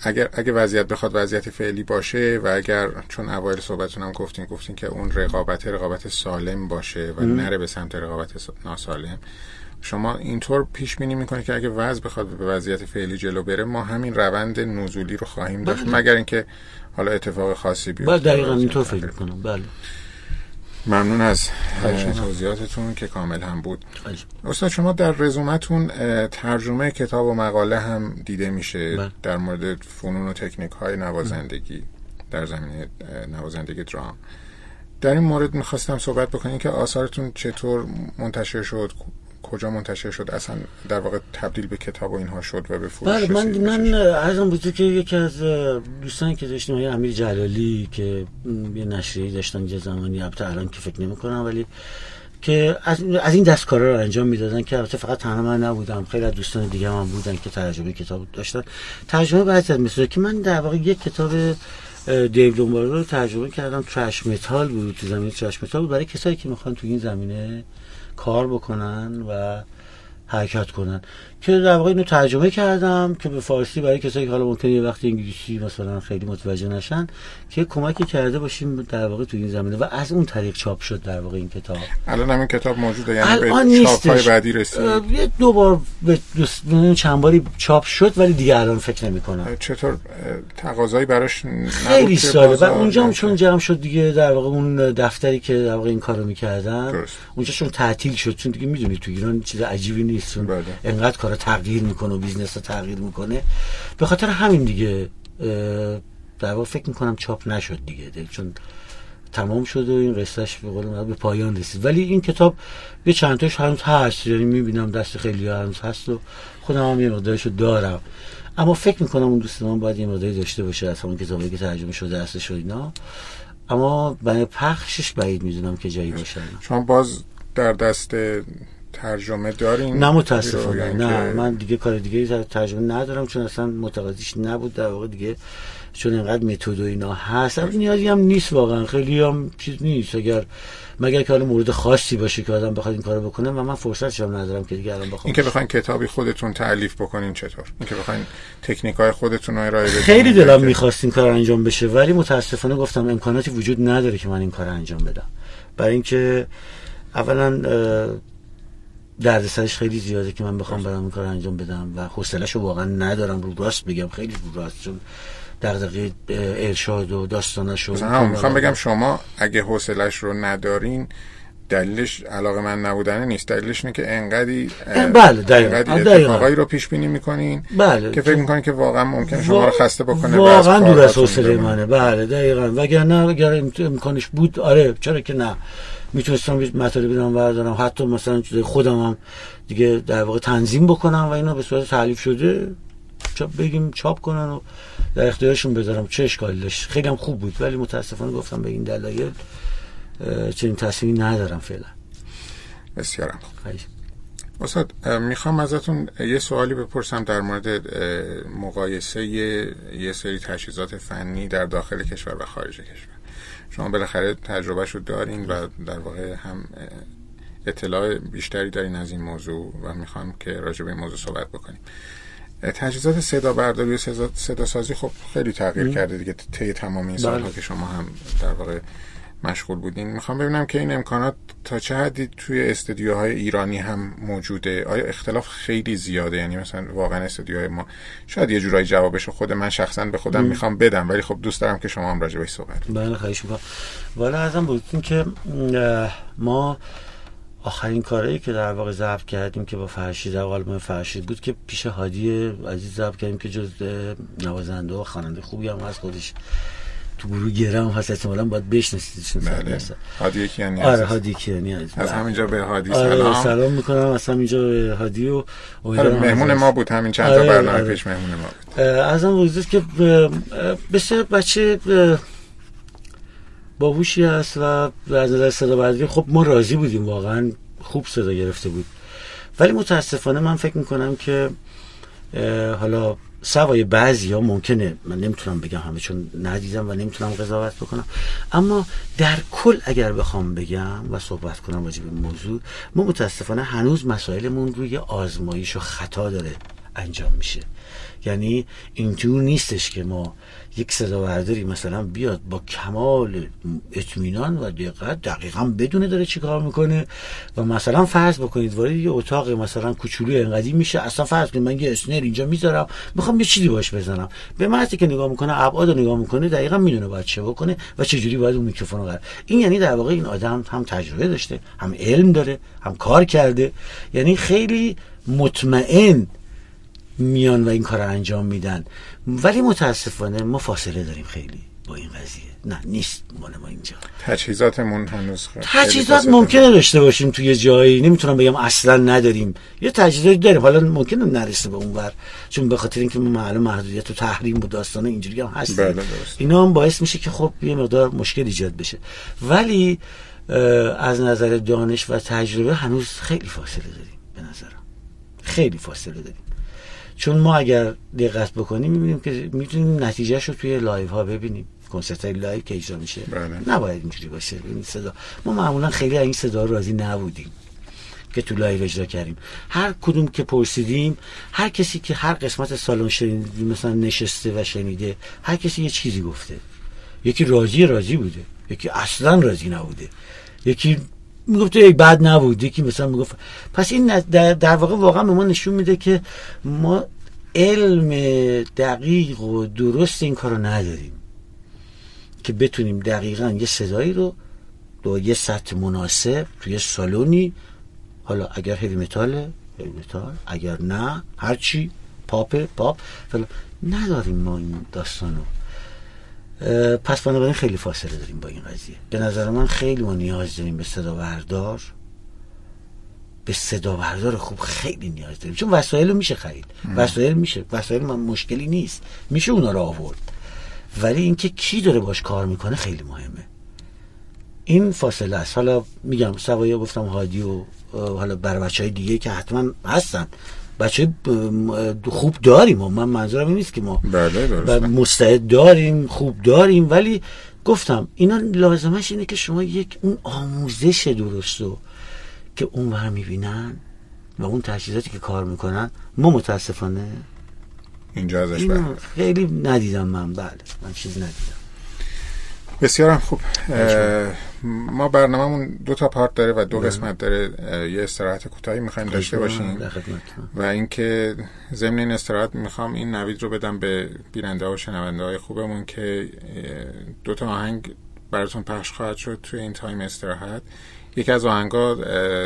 S1: اگر اگر وضعیت بخواد وضعیت فعلی باشه و اگر چون اوایل صحبتتون هم گفتین گفتین که اون رقابت رقابت سالم باشه و نره به سمت رقابت ناسالم. شما اینطور پیش بینی می‌کنه که اگه وضع بخواد به وضعیت فعلی جلو بره ما همین روند نزولی رو خواهیم داشت بله. مگر اینکه حالا اتفاق خاصی بیفته.
S2: بله دقیقاً اینطور فکر می‌کنم. بله.
S1: ممنون از توضیحاتتون که کامل هم بود. استاد شما در رزومتون ترجمه کتاب و مقاله هم دیده میشه بله. در مورد فنون و تکنیک های نوازندگی در زمینه نوازندگی درام. در این مورد می‌خواستم صحبت بکنیم که آثارتون چطور منتشر شد کجا منتشر شد؟ اصلا در واقع تبدیل به کتاب و اینها شد و به فروش
S2: بله من من عرضم بوده که یکی از دوستانی که داشتیم های امیر جلالی که یه نشریه داشتن یه زمانی البته الان که فکر نمی‌کنم ولی که از, از این دست کارا رو انجام می‌دادن که البته فقط تنها من نبودم خیلی از دوستان دیگه هم بودن که ترجمه کتاب داشتن. ترجمه بعضی از مثلا که من در واقع یک کتاب دیو لومباردو رو ترجمه کردم. thrash metal بود تو زمینه thrash metal بود. برای کسایی که می‌خوان تو این زمینه کار بکنن و حرکت کنن. که در واقع اینو ترجمه کردم که به فارسی برای کسایی که حالا ممکنه یه وقتی انگلیسی مثلا خیلی متوجه نشن که کمکی کرده باشیم در واقع تو این زمینه و از اون طریق چاپ شد در واقع این کتاب.
S1: الان همین کتاب موجوده یعنی به چاپ های بعدی رسید.
S2: یه دو بار به چند باری چاپ شد ولی دیگه الان فکر نمی کنم.
S1: چطور؟ تقاضایی براش
S2: خیلی ساله و اونجا هم چون جمع شد دیگه در واقع اون دفتری که در واقع این کارو می‌کردن اونجا چون تعطیل شد چون دیگه می‌دونی تو ایران چیز عجیبی نیست. بله. انقدر کارا تغییر می‌کنه و business رو تغییر می‌کنه. به خاطر همین دیگه در واقع فکر می‌کنم چاپ نشد دیگه چون تمام شد و این قصهش به قول به پایان رسید. ولی این کتاب یه چند تاش هنوز هست یعنی می‌بینم دست خیلی هنوز هست و خودم هم یه مقدارشو دارم. اما فکر می‌کنم اون دوست من باید یه مقداری داشته باشه از همون کتابی که ترجمه شده هستش و اینا. اما برای پخشش بعید می‌دونم که جایی باشه
S1: شما باز در دست ترجمه دارین
S2: نه متاسفانه. نه من دیگه کار دیگه ترجمه ندارم چون اصلا متقاضیش نبود در واقع دیگه چون اینقدر متد و اینا هست. نیازی هم نیست واقعا. خیلی هم چیز نیست. اگر مگر که حالا مورد خاصی باشه که آدم بخواد این کارو بکنه و من فرصت شم ندارم که دیگه الان بخوام.
S1: اینکه بخواین کتابی خودتون تعلیف بکنین چطور؟ اینکه بخواین تکنیک های خودتون رو ارائه بدین.
S2: خیلی دلم می‌خواست این کار انجام بشه ولی متاسفانه گفتم امکاناتی وجود نداره که من این کار انجام بدم. برای اینکه اولا دردسرش خیلی زیاده که من بخوام برام این کار انجام بدم و حوصله‌شو واقعا ندارم. رو راست بگم خیلی رو راست چون دغدغه ارشاد و داستانش
S1: رو می‌خوام بگم شما اگه حوصلش رو ندارین دلیلش علاقه من نبودنه نیست. دلیلش اینه که انقدی
S2: بله دقیقاً.
S1: رو پیش بینی می‌کنین
S2: بله
S1: که فکر می‌کنین که واقعا ممکنه شما رو خسته بکنه
S2: واقعا دور از حوصله منه. بله دقیقاً. وگرنه اگر امکانش بود. آره چرا که نه. می‌تونستم مطالبی رو بردارم حتی مثلا خودم هم دیگه در واقع تنظیم بکنم و اینا به صورت تعلیف شده چاپ بگیم چاپ کنن و در اختیارشون بذارم. چه اشکالی داشت؟ خیلی هم خوب بود ولی متاسفانه گفتم به این دلایل چنین تصمیمی ندارم فعلا.
S1: بسیارم استاد می‌خوام ازتون یه سوالی بپرسم در مورد مقایسه یه سری تجهیزات فنی در داخل کشور و خارج کشور. شما بالاخره تجربهش رو دارین و در واقع هم اطلاع بیشتری دارین از این موضوع و می‌خوام که راجع به این موضوع صحبت بکنیم تجهیزات صدا برداری و صدا سازی خب خیلی تغییر کرده دیگه طی تمام این سالها بله. که شما هم در واقع مشغول بودین. می‌خوام ببینم که این امکانات تا چه حدی توی استدیوهای ایرانی هم موجوده. آیا اختلاف خیلی زیاده؟ یعنی مثلا واقعا استدیوهای ما شاید یه جورایی جوابشو خود من شخصا به خودم می‌خوام بدم ولی خب دوست دارم که شما هم راجع بهش صحبت
S2: بله خواهش می‌کنم. والا ازم بودیم که ما آخرین کاری که در واقع ضبط کردیم که با فرشید آلبوم فرشید بود که پیش هادی عزیز ضبط کردیم که جز نوازنده و خواننده خوبی هم از خودش تو گروه گرم هست احتمالاً باید بشناسیدشون
S1: بله. هادی کیانی
S2: آره هادی کیانی
S1: از بله. همینجا به هادی
S2: آره
S1: سلام.
S2: سلام می‌کنم. از همینجا به هادی و
S1: آره مهمون ما بود. همین چند تا آره برنامه آره. پیش مهمون ما بود.
S2: از هم وجود که بسیار بچه باهوشی هست و از نظر صدا برداری خب ما راضی بودیم. واقعا خوب صدا گرفته بود. ولی متاسفانه من فکر می‌کنم که حالا سوای بعضی ها ممکنه من نمی‌تونم بگم همه چون ندیدم و نمی‌تونم قضاوت بکنم. اما در کل اگر بخوام بگم و صحبت کنم راجع به موضوع ما متاسفانه هنوز مسائلمون روی آزمایش و خطا داره انجام میشه. یعنی اینجور نیستش که ما یک صدا برداری مثلا بیاد با کمال اطمینان و دقت دقیقا بدونه داره چیکار می‌کنه و مثلا فرض بکنید وارد یه اتاق مثلا کوچولو انقدی میشه اصلا فرض کنید من یه اسنر اینجا می‌ذارم می‌خوام یه چیزی باش بزنم. به محضی که نگاه می‌کنه ابعاد نگاه می‌کنه دقیقا می‌دونه باید چه بکنه و چه جوری باید اون میکروفون رو این یعنی در واقع این آدم هم تجربه داشته هم علم داره هم کار کرده. یعنی خیلی مطمئن میان و این کار رو انجام میدن. ولی متاسفانه ما فاصله داریم خیلی با این قضیه. نه نیست مال ما اینجا.
S1: تجهیزاتمون هنوز
S2: تجهیزات ممکنه داشته باشیم توی جایی. نمی‌تونم بگم اصلا نداریم. یه تجهیزاتی داریم. حالا ممکنه نرسه به اون ور. چون به خاطر اینکه ما معلوم محدودیت و تحریم و داستان اینجوری هم هست
S1: بله
S2: اینا هم باعث میشه که خب یه مقدار مشکل ایجاد بشه. ولی از نظر دانش و تجربه هنوز خیلی فاصله داریم. به نظرم. خیلی فاصله داریم. چون ما اگر دقت بکنیم می‌بینیم که می‌تونیم نتیجهش رو توی live ها ببینیم. کنسرت های live که اجرا میشه.
S1: بله.
S2: نباید اینجوری باشه. این صدا. ما معمولا خیلی این صدا راضی نبودیم که تو live اجرا کردیم. هر کدوم که پرسیدیم هر کسی که هر قسمت سالن شنیدیم مثلا نشسته و شنیده هر کسی یه چیزی گفته. یکی راضی راضی بوده. یکی اصلا راضی نبوده. یکی می‌گفت ای بد نبود. یکی مثلا می‌گفت پس این در, واقع واقعا به ما نشون میده که ما علم دقیق و درست این کارو نداریم که بتونیم دقیقا یه صدایی رو با یه سطح مناسب توی سالونی حالا اگر heavy metal ه heavy metal اگر نه هرچی پاپ پاپ نداریم ما این داستانو. پس بنابراین خیلی فاصله داریم با این قضیه. به نظر من خیلی ما نیاز داریم به صدا بردار. به صدا بردار خوب خیلی نیاز داریم. چون وسایل میشه خرید. وسایل میشه. وسایل من مشکلی نیست. میشه اونا رو آورد. ولی اینکه کی داره باش کار می‌کنه خیلی مهمه. این فاصله است. حالا میگم سوایه گفتم هادی و حالا بر بچه های دیگه که حتما هستن. بچه خوب داریم. و من منظورم این نیست که ما
S1: بله
S2: مستعد داریم خوب داریم ولی گفتم اینا لازمش اینه که شما یک اون آموزش درست رو که اون ور می‌بینن و اون تجهیزاتی که کار می‌کنن ما متاسفانه
S1: اینجا ازش
S2: خیلی ندیدم من. بله من چیز ندیدم.
S1: بسیار خوب. ما برنامهمون دو تا پارت داره و دو قسمت داره. یه استراحت کوتاهی می‌خوایم داشته باشیم. و اینکه ضمن این استراحت می‌خوام این نوید رو بدم به بیننده و شنونده های خوبمون که دو تا آهنگ براتون پخش خواهد شد توی این تایم استراحت. یکی از آهنگا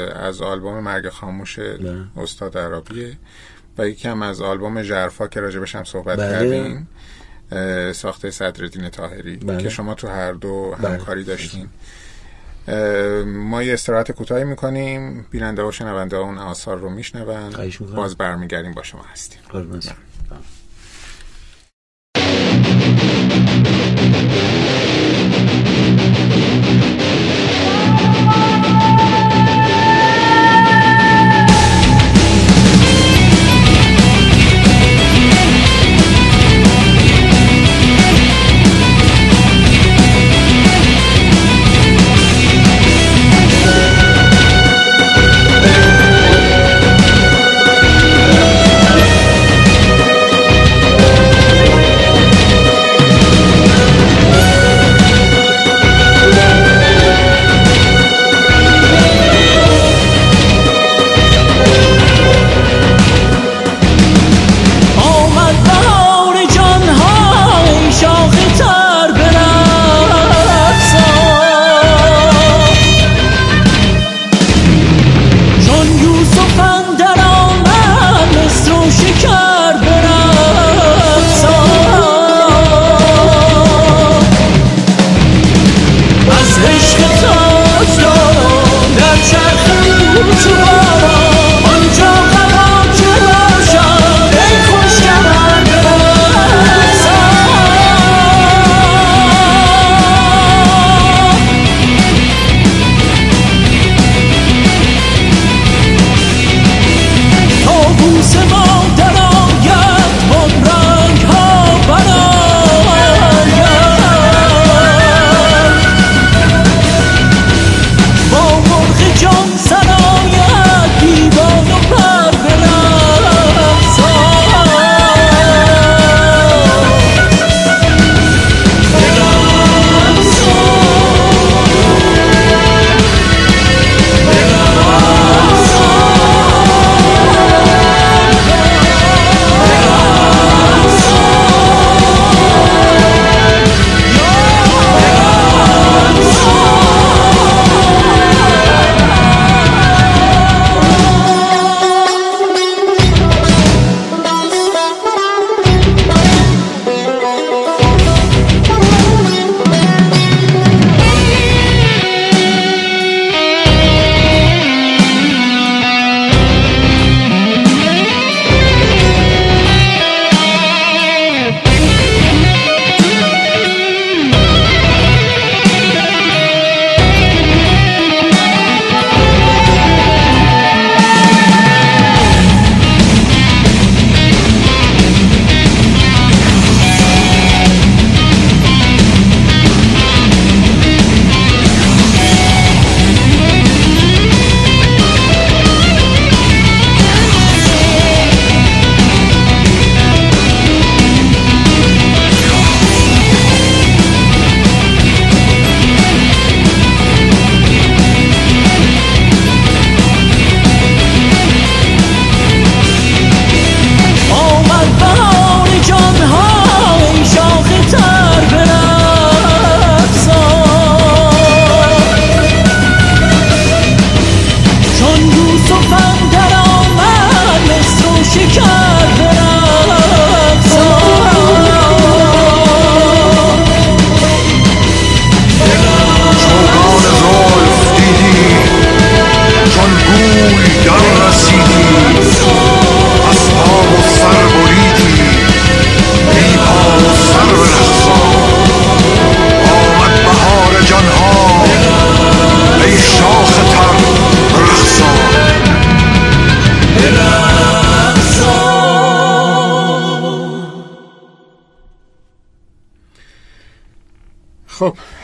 S1: از آلبوم مرگ خاموش استاد عربیه و یکی هم از آلبوم جرفا که راجبش هم صحبت بله. کردیم. ساخته صدرالدین تاهری بله. که شما تو هر دو بله. همکاری داشتین. ما یه استراحت کوتاهی می‌کنیم. بیننده و شنونده اون آثار رو میشنون. باز برمیگردیم با شما هستیم. خب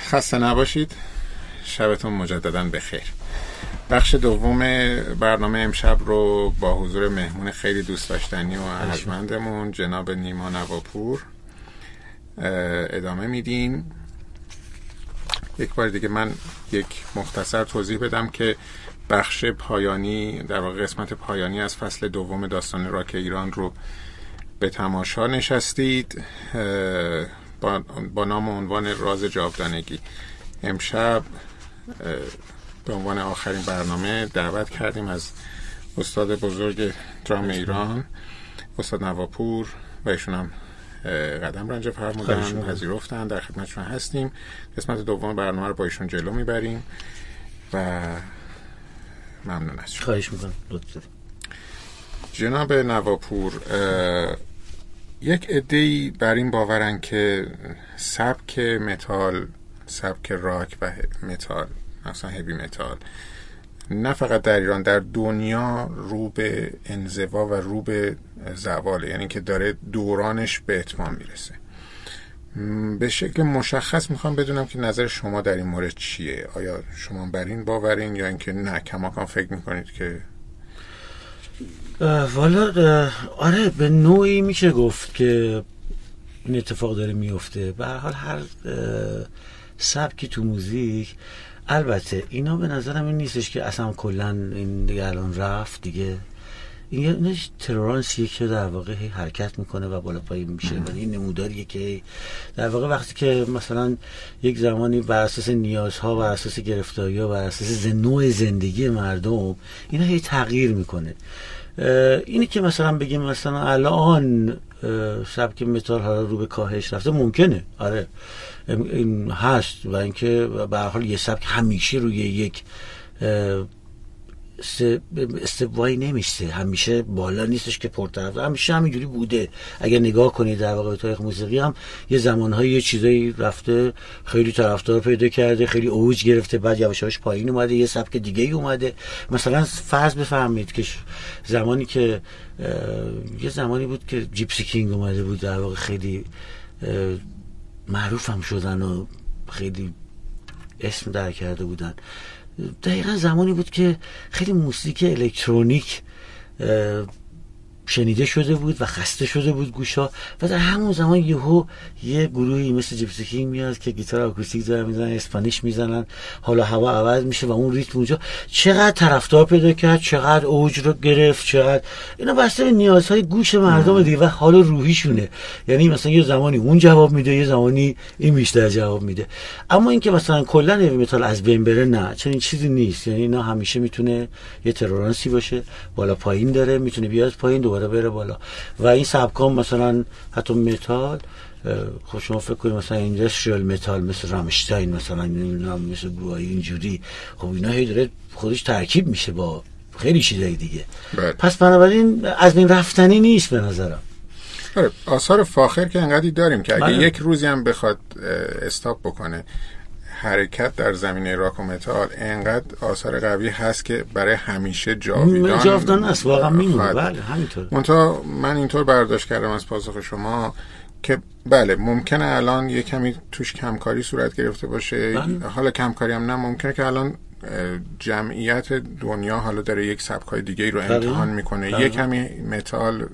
S1: خسته نباشید. شبتون مجددا بخیر. بخش دوم برنامه امشب رو با حضور مهمون خیلی دوست داشتنی و ارجمندمون جناب نیما نواپور ادامه میدیم یک بار دیگه من یک مختصر توضیح بدم که بخش پایانی در واقع قسمت پایانی از فصل دوم داستان راک ایران رو به تماشا نشستید. با, با نام و عنوان راز جاودانگی. امشب به عنوان آخرین برنامه دعوت کردیم از استاد بزرگ درام ایران استاد نواپور و ایشون هم قدم رنج فرمودن پذیرفتن در خدمتشون هستیم. قسمت دوم برنامه رو با ایشون جلو می‌بریم و ممنون از
S2: خواهش می‌کنم.
S1: جناب نواپور یک عده‌ای بر این باورن که سبک متال سبک راک و متال مثلا هیوی متال نه فقط در ایران در دنیا رو به انزوا و رو به زواله یعنی که داره دورانش به اتمام می‌رسه. به شکل مشخص می‌خوام بدونم که نظر شما در این مورد چیه؟ آیا شما بر این باورین یا اینکه نه کماکان فکر می‌کنید که
S2: والا آره به نوعی میشه گفت که این اتفاق داره میفته. به حال هر سبکی تو موزیک البته اینا به نظرم این نیستش که اصلا کلا این دیگه الان رفت دیگه. این یه ترورانسیه که در واقع حرکت می‌کنه و بالا پایین میشه. و این نموداریه که در واقع وقتی که مثلا یک زمانی بر اساس نیازها و اساس گرفتاری ها بر اساس نوع زندگی مردم اینا هی تغییر می‌کنه. اینی که مثلا بگیم مثلا الان سبک متال ها رو به کاهش رفته ممکنه. آره. این هست و اینکه به حال یه سبک همیشه روی یک استوایی نمیشه همیشه بالا نیستش که پرطرف. همیشه همینجوری بوده. اگر نگاه کنید در واقع تاریخ موسیقی هم یه زمانهای یه چیزایی رفته خیلی طرفدار پیدا کرده خیلی اوج گرفته بعد یواش پایین اومده یه سبک دیگه ای اومده. مثلا فرض بفهمید که زمانی که یه زمانی بود که جیپسی کینگ اومده بود در واقع خیلی معروف هم شدن و خیلی اسم در کرده بودن. دقیقا زمانی بود که خیلی موسیقی الکترونیک شنیده شده بود و خسته شده بود گوشا و در همون زمان یهو یه گروهی مثل جیپسی میاد که گیتار آکوستیک دارن می‌زنن اسپانیش می‌زنن حالا هوا عوض میشه و اون ریتم اونجا. چقدر طرفدار پیدا کرد چقدر اوج رو گرفت چقدر اینا بسته به نیازهای گوش مردم دیگه و حال روحیشونه. یعنی مثلا یه زمانی اون جواب میده یه زمانی این بیشتر جواب میده. اما اینکه مثلا کلا متال از بین بره نه چنین چیزی نیست. یعنی اینا همیشه می‌تونه یه تلورانسی باشه بالا پایین داره می‌تونه بیاد پایین دوباره بره بالا و این سبکام مثلا حتی متال خب شما فکر کنید مثلا industrial متال مثل رامشتاین مثلا مثل گروهای اینجوری خب اینا هی داره خودش ترکیب میشه با خیلی چیزای دیگه
S1: بله.
S2: پس بنابراین از این رفتنی نیست به نظرم
S1: آره آثار فاخر که انقدری داریم که اگه بله. یک روزی هم بخواد stop بکنه حرکت در زمینه راک و متال انقدر آثار قوی هست که برای همیشه جاویدان
S2: جاودان است واقعا میمونه. بله همینطور.
S1: منتها من اینطور برداشت کردم از پاسخ شما که بله ممکنه الان یه کمی توش کمکاری صورت گرفته باشه. بله. حالا کمکاری هم نه ممکنه که الان جمعیت دنیا حالا داره یک سبکای دیگه رو امتحان می‌کنه. یه کمی متال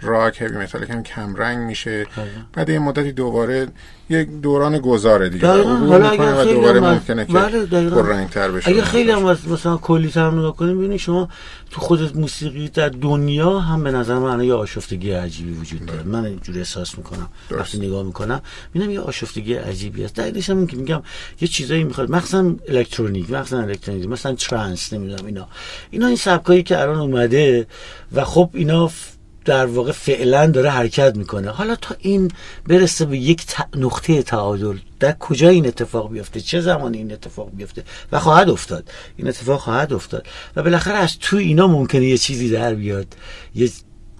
S1: راک هیوی متال کم کم رنگ میشه. بعد یه مدتی دوباره یک دوران گذاره دیگه.
S2: حالا اگر
S1: و دوباره ممکنه که بله پررنگ تر بشه.
S2: اگه خیلی هم مثلا کلی تر نگاه کنیم ببینید شما تو خود موسیقی در دنیا هم به نظر من یه آشفتگی عجیبی وجود داره. من اینجوری احساس می‌کنم. وقتی نگاه می‌کنم می‌بینم یه آشفتگی عجیبی است دلیلش هم که میگم یه چیزایی می‌خواد. مثلا الکترونیک مثلا الکترونیک مثلا ترانس نمی‌دونم اینا. اینا این سبکایی که الان اومده و خب اینا در واقع فعلا داره حرکت می‌کنه. حالا تا این برسه به یک نقطه تعادل در کجا این اتفاق بیفته؟ چه زمانی این اتفاق بیفته؟ و خواهد افتاد. این اتفاق خواهد افتاد. و بالاخره از تو اینا ممکنه یه چیزی در بیاد. یه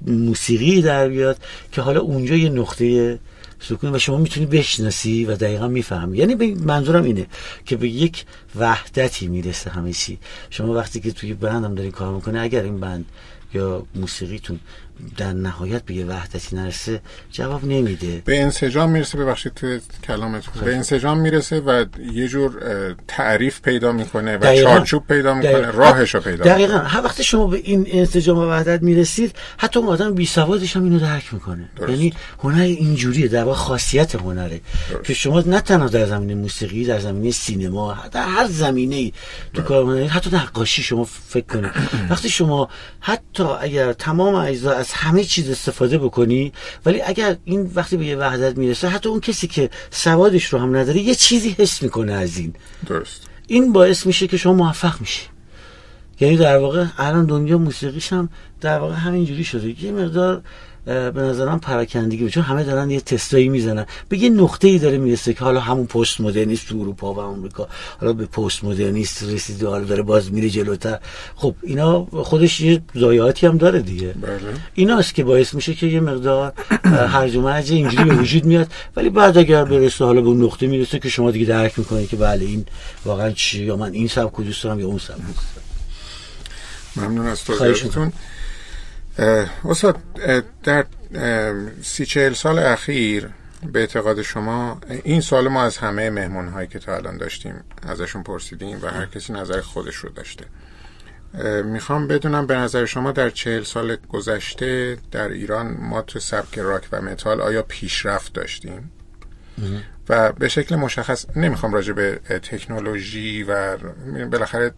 S2: موسیقی در بیاد که حالا اونجا یه نقطه سکون و شما می‌تونی بشناسی و دقیقا می‌فهمی. یعنی منظورم اینه که به یک وحدتی می‌رسه همه چی. شما وقتی که توی بند هم داری کار می‌کنه اگر این بند یا موسیقیتون در نهایت به یه وحدتی نرسه جواب نمیده.
S1: به انسجام می‌رسه ببخشید توی کلامتون. به انسجام می‌رسه و یه جور تعریف پیدا می‌کنه و چارچوب پیدا می‌کنه راهش رو پیدا
S2: دقیقا. هر وقت شما به این انسجام و وحدت می‌رسید حتی اون آدم بی سوادش هم اینو درک می‌کنه. یعنی هنر اینجوریه در واقع خاصیت هنره. درست. که شما نه تنها در زمینه موسیقی در زمینه سینما در هر زمینه ای تو کار حتی نقاشی شما فکر کنید. وقتی شما حتی اگر تمام اجزا از همه چیز استفاده بکنی ولی اگر این وقتی به یه وحدت می‌رسه حتی اون کسی که سوادش رو هم نداره یه چیزی حس می‌کنه از این.
S1: درست.
S2: این باعث میشه که شما موفق میشی. یعنی در واقع الان دنیا موسیقیش هم در واقع همینجوری شده. یه مقدار به نظرم پراکندگی چون همه دارن یه تستایی می‌زنن. به یه نقطه ای داره می‌رسه که حالا همون پست مدرنیست تو اروپا و آمریکا. حالا به پست مدرنیست رسیده حالا داره باز میره جلوتر. خب اینا خودش یه ضایعاتی هم داره دیگه.
S1: بله.
S2: ایناست که باعث میشه که یه مقدار هرج و مرج اینجوری به وجود میاد. ولی بعد اگر برسه حالا به اون نقطه می‌رسه که شما دیگه درک می‌کنید که بله این واقعا چی؟ یا من این سبک دوست دارم یا اون سبک
S1: ممنون از توضیحاتتون. استاد در سی چهل سال اخیر به اعتقاد شما این سال ما از همه مهمون هایی که تا الان داشتیم ازشون پرسیدیم و هر کسی نظر خودش رو داشته. می‌خوام بدونم به نظر شما در چهل سال گذشته در ایران ما تو سبک راک و متال آیا پیشرفت داشتیم؟ و به شکل مشخص نمی‌خوام راجع به تکنولوژی و بالاخره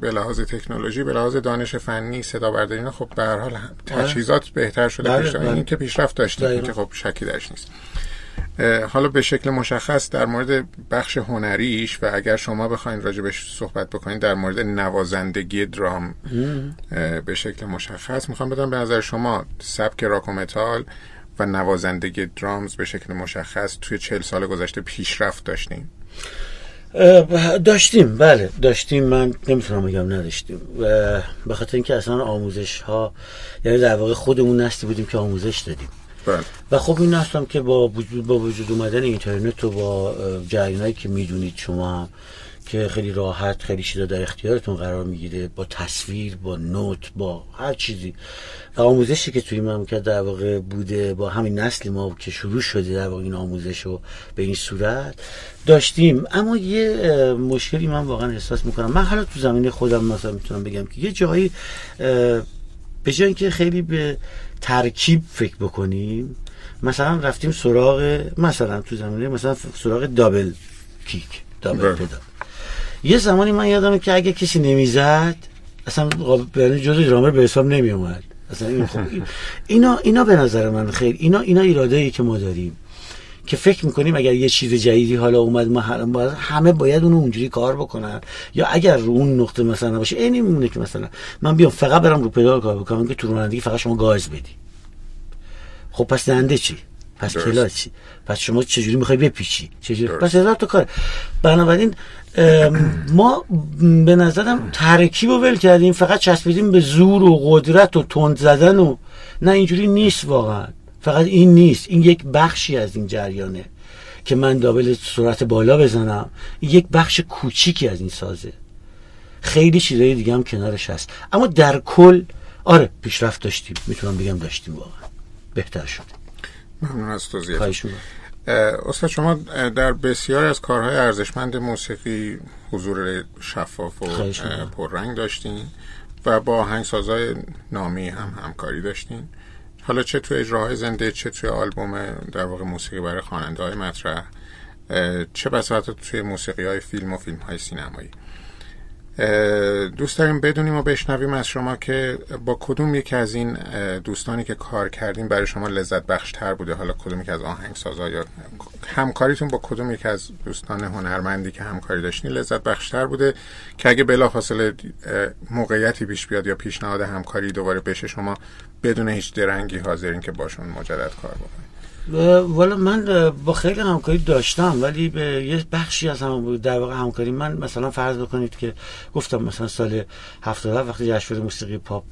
S1: به لحاظ تکنولوژی به لحاظ دانش فنی صدا برداری خب به هر حال تجهیزات بهتر شده بله، پیش بله. این که پیشرفت این که خب شکی درش نیست. حالا به شکل مشخص در مورد بخش هنریش و اگر شما بخواید راجبش صحبت بکنید در مورد نوازندگی درام به شکل مشخص می‌خوام بدم به نظر شما سبک راک و متال و نوازندگی درامز به شکل مشخص توی چهل سال گذشته پیشرفت داشتیم
S2: داشتیم بله داشتیم. من نمی‌تونم بگم نداشتیم. به خاطر اینکه اصلا آموزش ها یعنی در واقع خودمون نستی بودیم که آموزش دادیم.
S1: بله.
S2: و خب این نستم که با وجود با وجود اومدن اینترنت و با جریانایی که می‌دونید شما هم که خیلی راحت خیلی چیزا در اختیارتون قرار می‌گیره با تصویر با نوت با هر چیزی. و آموزشی که توی مملکت در واقع بوده با همین نسل ما که شروع شده در واقع این آموزش رو به این صورت داشتیم. اما یه مشکلی من واقعا احساس می‌کنم. من حالا تو زمینه خودم مثلا می‌تونم بگم که یه جایی به جای اینکه خیلی به ترکیب فکر بکنیم مثلا رفتیم سراغ مثلا تو زمینه مثلا سراغ دابل کیک دابل. پدال یه زمانی من یادمه که اگه کسی نمی‌زد اصلا جزء درامر به حساب نمی اومد اصلا این خب اینا اینا به نظر من خیلی اینا اینا ایراده ای که ما داریم که فکر می‌کنیم اگر یه چیز جدیدی حالا اومد ما همه باید اونو اونجوری کار بکنن. یا اگر رو اون نقطه مثلا باشه اینی میمونه که مثلا من بیام فقط برم رو پدال کار بکنم که تو رانندگی فقط شما گاز بدی. خب پس دنده چی؟ پس کلا چی؟ پس شما چجوری می‌خوای بپیچی؟ چجوری؟ پس هزار تا کار. بنابراین ما به نظرم ترکیب رو ول کردیم فقط چسبیدیم به زور و قدرت و تند زدن و نه اینجوری نیست واقعا. فقط این نیست. این یک بخشی از این جریانه که من دابل سرعت بالا بزنم. یک بخش کوچیکی از این سازه. خیلی چیزای دیگه هم کنارش هست. اما در کل آره پیشرفت داشتیم. می‌تونم بگم داشتیم واقعا. بهتر شده.
S1: ممنون از توضیح استاد شما در بسیار از کارهای ارزشمند موسیقی حضور شفاف و پررنگ داشتین و با آهنگسازهای نامی هم همکاری داشتین. حالا چه توی اجراهای زنده چه توی آلبوم در واقع موسیقی برای خواننده های مطرح چه بساطه توی موسیقی های فیلم و فیلم های سینمایی؟ دوست داریم بدونیم و بشنویم از شما که با کدوم یکی از این دوستانی که کار کردیم برای شما لذت بخش تر بوده؟ حالا کدوم یکی از آهنگسازا یا همکاریتون با کدوم یکی از دوستان هنرمندی که همکاری داشتین لذت بخش تر بوده؟ که اگه بلافاصله موقعیتی پیش بیاد یا پیشنهاد همکاری دوباره بشه شما بدون هیچ درنگی حاضرین که باشون مجدد کار بکنید.
S2: والا من با خیلی همکاری داشتم ولی به یه بخشی از هم در واقع همکاری. من مثلا فرض بکنید که گفتم مثلا سال 77 وقتی جشنواره موسیقی پاپ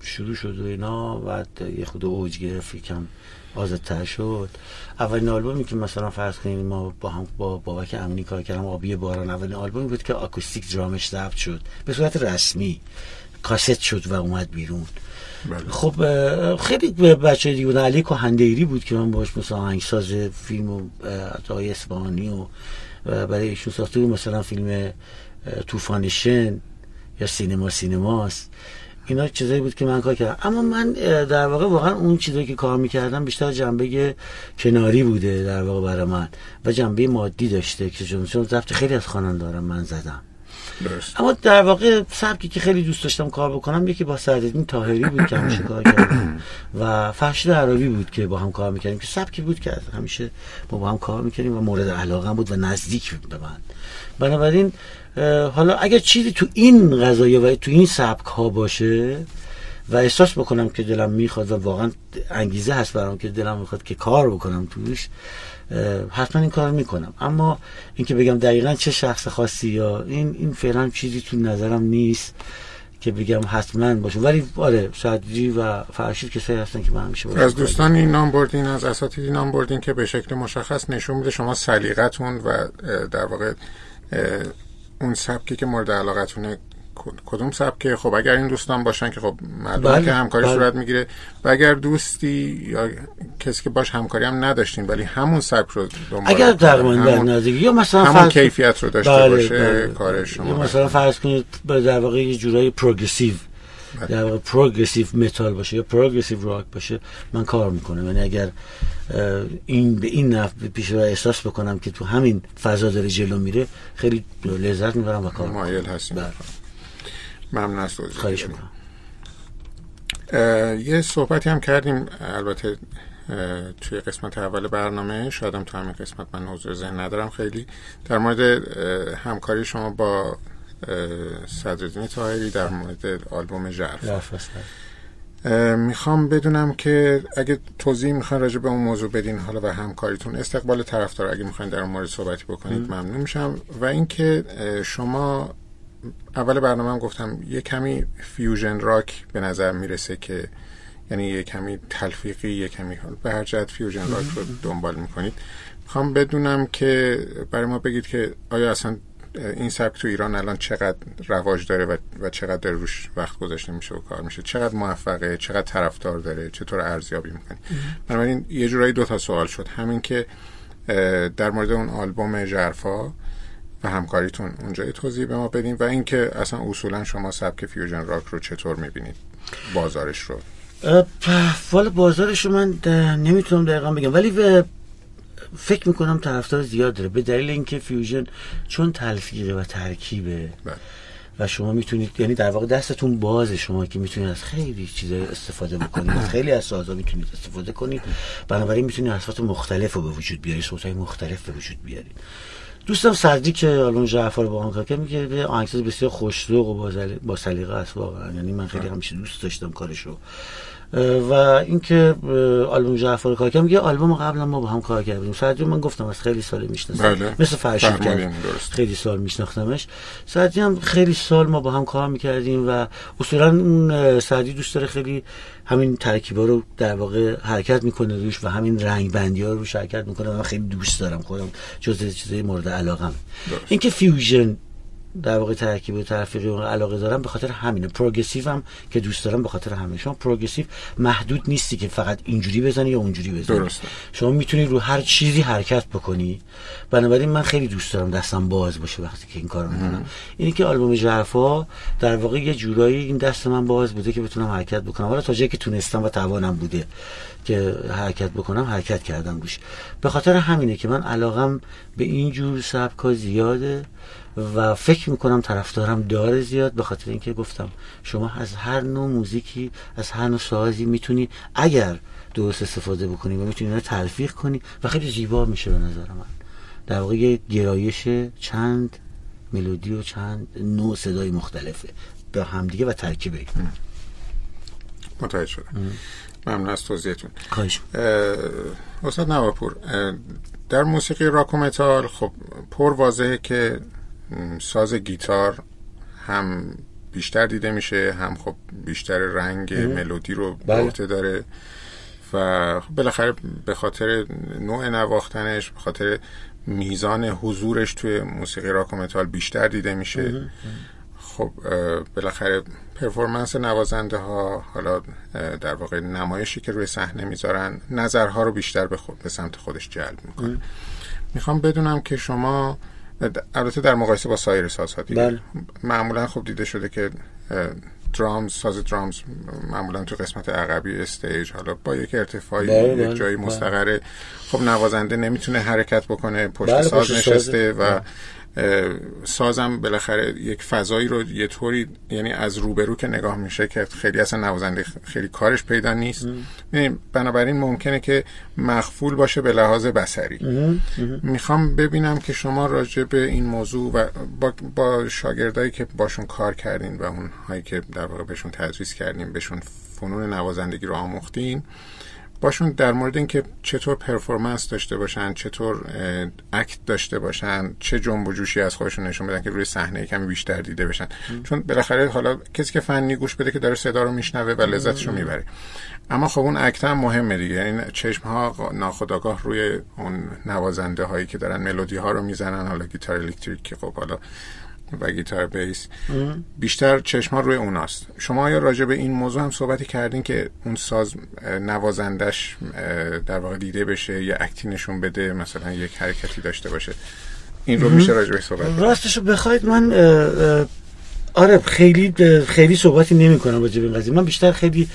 S2: شروع شد و اینا و یه خود اوج گرفت یکم آزادتر شد. اولین آلبومی که مثلا فرض کنید ما با هم با بابک امنی کار کردم آبی باران اولین آلبومی بود که آکوستیک درامش ضبط شد به صورت رسمی. کاست شد و اومد بیرون. بله. خب خیلی بچه دیگه علی کهندیری بود که من باش مثلا آهنگساز فیلم و آقای اسبانی و برای ایشون ساخته بود. مثلا فیلم طوفان شن یا سینما سینماست. اینا چیزایی بود که من کار کردم. اما من در واقع واقعا اون چیزایی که کار می‌کردم بیشتر جنبه کناری بوده در واقع برای من و جنبه مادی داشته که چون ضبط خیلی از دارم من زدم. اما در واقع سبکی که خیلی دوست داشتم کار بکنم یکی با سعدالدین تاهری بود که همیشه کار کردم و فرشید عربی بود که با هم کار می‌کردیم که سبکی بود که همیشه ما با هم کار می‌کردیم و مورد علاقه بود و نزدیک به من. بنابراین حالا اگر چیزی تو این قضایی و تو این سبک ها باشه و احساس بکنم که دلم می‌خواد و واقعا انگیزه هست برام که دلم می‌خواد که کار بکنم توش حتما این کار می‌کنم. اما اینکه بگم دقیقا چه شخص خاصی یا این این فعلا چیزی تو نظرم نیست که بگم حتما باشه. ولی آره صدری و فرشید کسایی هستن که من همیشه
S1: از دوستان این نام بردین از اساتید نام بردین که به شکل مشخص نشون میده شما سلیقتون و در واقع اون سبکی که مورد علاقتونه کدوم سبکه خب اگر این دوستان باشن که خب معلومه بله، که همکاری بله. صورت می‌گیره. و اگر دوستی یا کسی که باش همکاری هم نداشتین ولی همون سبک رو
S2: دنبال اگر تقریبا در یا مثلا
S1: همون کیفیت رو داشته بله، باشه بله. کار شما
S2: یا مثلا فرض کنید در واقع یه جورایی پروگرسیو بله. در واقع پروگرسیو متال باشه یا پروگرسیو راک باشه من کار می‌کنم. یعنی اگر این به این نفع پیش رو احساس بکنم که تو همین فضا داره جلو میره خیلی لذت می‌برم و کار
S1: مایل هستیم. ممنون از
S2: خواهش
S1: یه صحبتی هم کردیم البته توی قسمت اول برنامه. شاید تو همین قسمت من حضور ذهن ندارم خیلی. در مورد همکاری شما با صدرالدین تاهری در مورد آلبوم ژرف. می‌خوام بدونم که اگه توضیح می‌خوان راجع به اون موضوع بدین حالا و همکاریتون. استقبال طرفدار اگه می‌خواین در اون مورد صحبتی بکنید ممنون میشم. و اینکه شما اول برنامه هم گفتم یه کمی fusion راک به نظر می‌رسه که یعنی یه کمی تلفیقی یه کمی به هر جهت fusion راک رو دنبال می‌کنید. می‌خوام بدونم که برای ما بگید که آیا اصلا این سبک تو ایران الان چقدر رواج داره و, و چقدر در روش وقت گذاشته میشه و کار میشه؟ چقدر موفقه؟ چقدر طرفدار داره؟ چطور ارزیابی می‌کنی بنابراین یه جورایی دو تا سوال شد. همین که در مورد اون آلبوم جرفا و همکاریتون اونجا توضیح به ما بدین و اینکه اصلا اصولا شما سبک فیوژن راک رو چطور می‌بینید؟ بازارش رو.
S2: والا بازارش رو من نمی‌تونم دقیقا بگم ولی فکر می‌کنم طرفدار زیاد داره به دلیل اینکه فیوژن چون تلفیقه و ترکیبه بله. و شما می‌تونید یعنی در واقع دستتون باز شما که می‌تونید از خیلی چیزا استفاده بکنید از خیلی از سازا می‌تونید استفاده کنید بنابراین می‌تونید اصوات مختلف رو به وجود بیارید صوتهای مختلف به وجود بیارید. دوستم سردی که الان جعفر با آنکا که میگه آهنگساز بسیار خوشذوق و با سلیقه است واقعا. یعنی من خیلی همیشه دوست داشتم کارشو. و اینکه آلبوم جعفر کار کردم یه آلبوم قبلا ما با هم کار کردیم. سعدی من گفتم از خیلی سال می‌شناسم. بله. مثل فرشید کرد خیلی سال میشناختمش. سعدی هم خیلی سال ما با هم کار می‌کردیم و اصولا اون سعدی دوست داره خیلی همین ترکیبا رو در واقع حرکت می‌کنه روش و همین رنگ بندی ها رو حرکت می‌کنه و من خیلی دوست دارم خودم جز چیزای مورد علاقم اینکه fusion در واقع ترکیب تلفیقی و علاقه دارم به خاطر همینه. progressive هم که دوست دارم به خاطر همینه شما progressive محدود نیستی که فقط اینجوری بزنی یا اونجوری بزنی. درسته. شما می‌تونی رو هر چیزی حرکت بکنی. بنابراین من خیلی دوست دارم دستم باز باشه وقتی که این کارو می‌کنم. اینی که آلبوم ژرفا در واقع یه جورایی این دست من باز بوده که بتونم حرکت بکنم. حالا تا جایی که تونستم و توانم بوده که حرکت بکنم حرکت کردم روش. به خاطر همینه که من علاقم به این جور سبک زیاده و فکر می‌کنم طرفدارم داره زیاد به خاطر اینکه گفتم شما از هر نوع موزیکی از هر نوع سازی می‌تونی اگر درست استفاده بکنی و می‌تونی رو تلفیق کنی و خیلی زیبا میشه به نظر من. در واقع یه گرایش چند ملودی و چند نوع صدای مختلفه به همدیگه و ترکیبه.
S1: متوجه شدم. ممنون از توضیحتون.
S2: خواهش.
S1: استاد نواپور در موسیقی راک و متال خب پر واضحه که ساز گیتار هم بیشتر دیده میشه هم خب بیشتر رنگ ملودی رو بله. داره و خب بالاخره به خاطر نوع نواختنش به خاطر میزان حضورش توی موسیقی راک و متال بیشتر دیده میشه. خب بالاخره پرفورمنس نوازنده ها حالا در واقع نمایشی که روی صحنه می‌ذارن نظرها رو بیشتر به, خود، به سمت خودش جلب می‌کنه. می‌خوام بدونم که شما البته در مقایسه با سایر سازها دیگه
S2: بله.
S1: معمولا خب دیده شده که درامز ساز درامز معمولا تو قسمت عقبی استیج حالا با یک ارتفاعی
S2: بله،
S1: یک
S2: بله،
S1: جایی. مستقره خب نوازنده نمی‌تونه حرکت بکنه پشت ساز
S2: پشت
S1: نشسته. و سازم بالاخره یک فضایی رو یه طوری یعنی از روبرو که نگاه میشه که خیلی اصلا نوازنده خیلی کارش پیدا نیست. یعنی بنابراین ممکنه که مخفول باشه به لحاظ بصری. می‌خوام ببینم که شما راجع به این موضوع و با, با شاگردایی که باشون کار کردین و اون هایی که در واقع بهشون تدریس کردین بهشون فنون نوازندگی رو آموختین باشون در مورد اینکه چطور پرفورمنس داشته باشن چطور اکت داشته باشن چه جنب و جوشی از خودشون نشون بدن که روی صحنه کمی بیشتر دیده بشن. چون بالاخره حالا کسی که فنی گوش بده که داره صدا رو میشنوه و لذتش رو می‌بره. اما خب اون اکت هم مهمه دیگه. یعنی چشم ها ناخداگاه روی اون نوازنده هایی که دارن ملودی ها رو می‌زنن حالا گیتار الکتریک که خب حالا و گیتار بیس. بیشتر چشم ها روی اوناست. شما آیا راجع به این موضوع هم صحبتی کردین که اون ساز نوازندش در واقع دیده بشه یا اکتی نشون بده مثلا یک حرکتی داشته باشه؟ این رو میشه راجع به صحبت کرد؟
S2: راستشو بخواید من آره خیلی خیلی صحبتی نمی کنم راجع به این قضیه. من بیشتر خیلی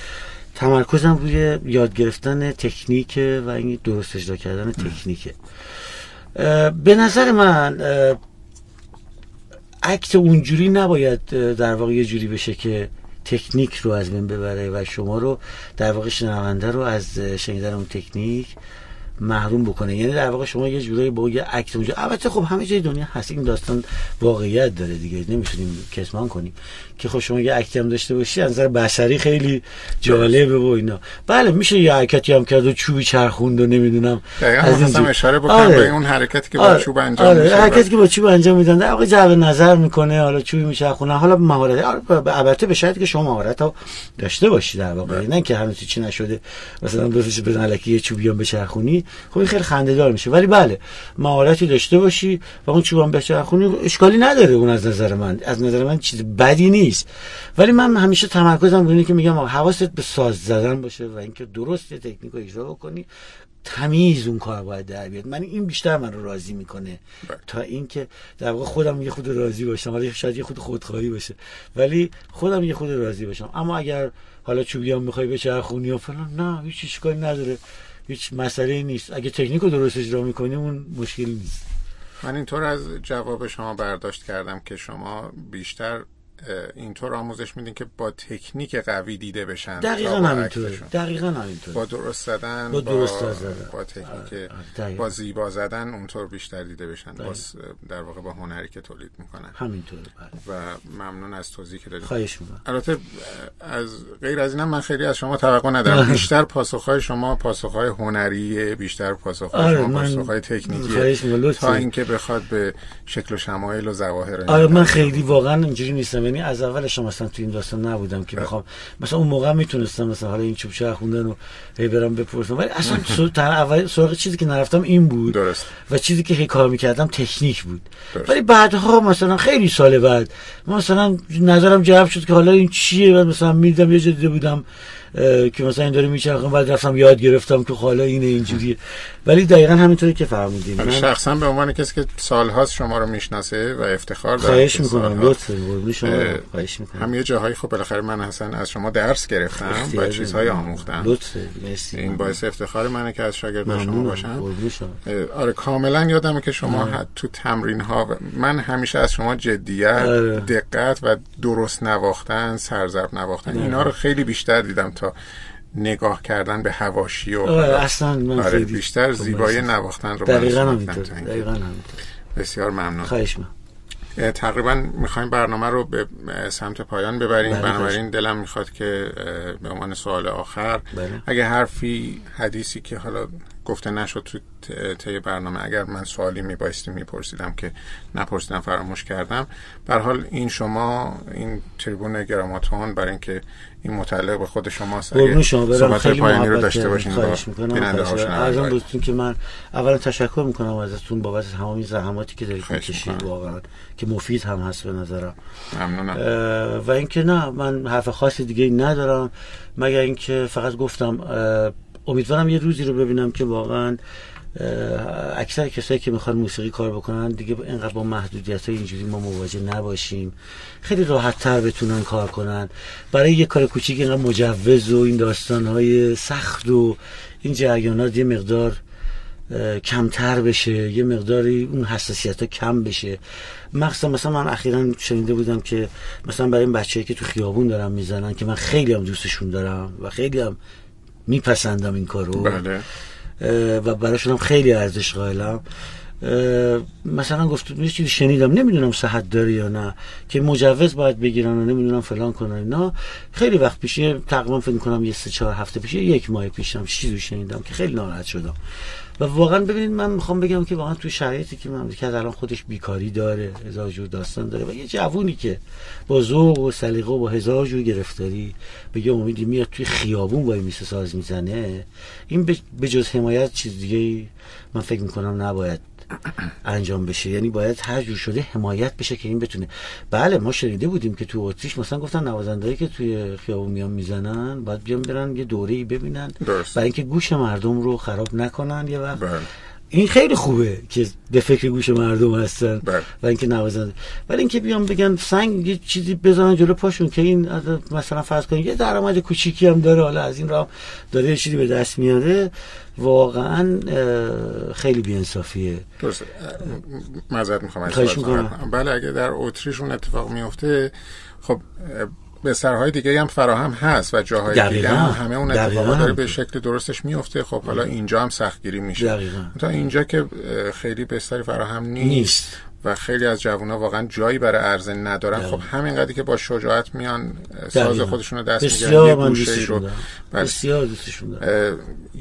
S2: تمرکزم روی یاد گرفتن تکنیک و این درست اجرا کردن تکنیکه. به نظر من اکت اونجوری نباید در واقع یه جوری بشه که تکنیک رو از بین ببره و شما رو در واقع شنونده رو از شنیدن اون تکنیک محروم بکنه. یعنی در واقع شما یه جورایی با یه اکت اونجا البته خب همه جای دنیا هست این داستان واقعیت داره دیگه نمی‌تونیم کتمان کنیم. که خب شما یه اکتی هم داشته باشی از نظر بصری خیلی جالبه و اینا بله میشه یه حرکتی هم کرد و چوبی چرخوند و نمی‌دونم از اینجور.
S1: اشاره بکنم
S2: آره.
S1: به اون حرکتی که با
S2: آره.
S1: چوب انجام
S2: آره.
S1: میشه
S2: حرکتی که با چوب انجام میدن در واقع جلب نظر می‌کنه حالا چوبی میچرخونه حالا مهارت آره، البته به شرطی که شما مهارت ها داشته باشی در واقع
S1: بله.
S2: نه که هنوز چی نشده مثلا بفرستی به الکی یه چوبی هم بچرخونی خب این خیلی خنده دار میشه ولی بله مهارتی داشته باشی و اون چوب هم بچرخونی اشکالی نداره اون از نظر من از نظر من چیز بدی نیست ولی من همیشه تمرکزم روی که میگم حواست به ساز زدن باشه و اینکه درست تکنیک رو اجرا بکنی تمیز اون کار باید در بیاد. من این بیشتر من رو راضی می‌کنه.
S1: بله.
S2: تا اینکه در واقع خودم یه خود راضی باشم. حالا شاید یه خود خودخواهی باشه. ولی خودم یه خود راضی باشم. اما اگر حالا چوبی هم می‌خوای بچرخونی و فلان نه هیچ اشکالی نداره. هیچ مسئله نیست. اگه تکنیک رو درست اجرا می‌کنی اون مشکل نیست.
S1: من اینطور از جواب شما برداشت کردم که شما بیشتر اینطور آموزش میدین که با تکنیک قوی دیده بشن
S2: دقیقا
S1: با
S2: همینطوره. دقیقا همینطوره
S1: با درست زدن
S2: با
S1: با,
S2: درست زدن.
S1: با تکنیک
S2: آره، آره، دقیقاً.
S1: با زیبا زدن اونطور بیشتر دیده بشن. با س- در واقع با هنری که تولید می‌کنن
S2: همینطوره بله.
S1: و ممنون از توضیحی که دادید
S2: خواهش
S1: البته از غیر از اینم من خیلی از شما توقع ندارم بیشتر پاسخهای شما پاسخهای هنریه بیشتر پاسخهای
S2: آره،
S1: شما
S2: من
S1: پاسخهای
S2: لطفاً.
S1: تا اینکه بخواد به شکل و شمایل و ظواهر
S2: آره من خیلی واقعا اینجوری نیستم یعنی از اولش هم مثلا تو این داستان نبودم که بخوام مثلا اون موقع می‌تونستم مثلا حالا این چوب چرخ خوندن و هی برم بپرسم. ولی اصلا اول سراغ چیزی که نرفتم این بود
S1: درست.
S2: و چیزی که هی کار می‌کردم تکنیک بود.
S1: درست.
S2: ولی بعدها مثلا خیلی سال بعد مثلا نظرم جلب شد که حالا این چیه؟ بعد مثلا می‌دیدم یه جا دیده بودم. که مثلا این داره میچرخه بعد رفتم یاد گرفتم که حالا اینه اینجوریه. ولی دقیقا همینطوری که فرمودین. من
S1: شخصا به عنوان کسی که سالهاست شما رو می‌شناسه و افتخار دارم
S2: خواهش می‌کنم لطفا قربون شما.
S1: اه،
S2: خواهش می‌کنم.
S1: هم یه جاهایی خب بالاخره من حسن از شما درس گرفتم و چیزهای. آموختم.
S2: مرسی.
S1: این باعث افتخار منه که از شاگردان شما. باشم. آره کاملا یادمه که شما حد تو تمرین ها من همیشه از شما جدیت
S2: آره.
S1: دقت و درست نواختن سرزرب نواختن اینا رو خیلی بیشتر دیدم تا نگاه کردن به هواشی و
S2: آره اصلا من
S1: آره بیشتر زیبایی. نواختن رو من
S2: دقیقا همینطور. دقیقا
S1: بسیار ممنون
S2: خواهش
S1: اه، تقریبا می‌خوایم برنامه رو به سمت پایان ببریم
S2: بله،
S1: بنابراین دلم می‌خواد که به عنوان سوال آخر
S2: بله.
S1: اگه حرفی حدیثی که حالا گفته نشد تو طی برنامه اگر من سوالی میبایستی میپرسیدم که نپرسیدم فراموش کردم بر حال این شما این تریبون گراماتون برای اینکه این متعلق به خود شما
S2: قربون شما برم خیلی پایانی
S1: رو داشته باشین
S2: خواهش می‌کنم. بودتون که من اولا تشکر می‌کنم ازتون بابت تمام زحماتی که دارید می‌کشید واقعا که مفید هم هست به نظرم.
S1: ممنونم.
S2: و اینکه نه من حرف خاصی دیگه ندارم. مگر اینکه فقط گفتم امیدوارم یه روزی رو ببینم که واقعا اکثر کسایی که می‌خوان موسیقی کار بکنن دیگه اینقدر با محدودیت های اینجوری ما مواجه نباشیم. خیلی راحت تر بتونن کار کنن. برای یه کار کوچیک اینقدر مجوز و این داستان های سخت و این جریانات یه مقدار کمتر بشه. یه مقداری اون حساسیت ها کم بشه. مخصوصا مثلا من اخیرا شنیده بودم که مثلا برای این بچه‌ای که تو خیابون دارن می‌زنن که من خیلی هم دوستشون دارم و خیلی هم میپسندم این کارو.
S1: بله.
S2: و براشون خیلی ارزش قائلم. مثلا گفت یه چیزی شنیدم نمی‌دونم صحت داره یا نه که مجوز باید بگیرن و نمی‌دونم فلان کنن نه خیلی وقت پیشه تقریبا فکر کنم یه سه چهار هفته پیشه یک ماه پیشم چیزی شنیدم که خیلی ناراحت شدم. و واقعا ببینید من می‌خوام بگم که واقعا توی شرایطی که مملکت الان خودش بیکاری داره هزار جور داستان داره و یه جوونی که با ذوق و سلیقه و با هزار جور گرفتاری بگه امیدی میاد توی خیابون وای میسه ساز می‌زنه این به جز حمایت چیز دیگه من فکر می‌کنم نباید انجام بشه. یعنی باید هر جور شده حمایت بشه که این بتونه. بله ما شنیده بودیم که تو اتریش مثلا گفتن نوازندهایی که توی خیابون میان می‌زنن باید بیان برن یه دوره ای ببینن برای اینکه گوش مردم رو خراب نکنن یه وقت. بله. این خیلی خوبه که به فکر گوش مردم هستن
S1: بله.
S2: و اینکه نوازنده ولی اینکه بیان بگن سنگ یه چیزی بزنن جلو پاشون که این مثلا فرض کنید یه درآمد کوچیکی هم داره حالا از این راه داره یه چیزی به دست میاره واقعا خیلی بیانصافیه.
S1: درست معذرت می‌خوام بله اگه در اتریشون اتفاق میفته خب به سرهای دیگه هم فراهم هست و جاهای دیگه هم همه اون اتفاقات داره به شکل درستش میفته. خب حالا اینجا هم سختگیری میشه. تا اینجا که خیلی بستری فراهم نیست, نیست. و خیلی از جوونا واقعا جایی برای عرضه ندارن. خب همین قدری که با شجاعت میان ساز خودشون رو دست می‌گیرن یه گوشه رو.
S2: بله. بسیار دوستشون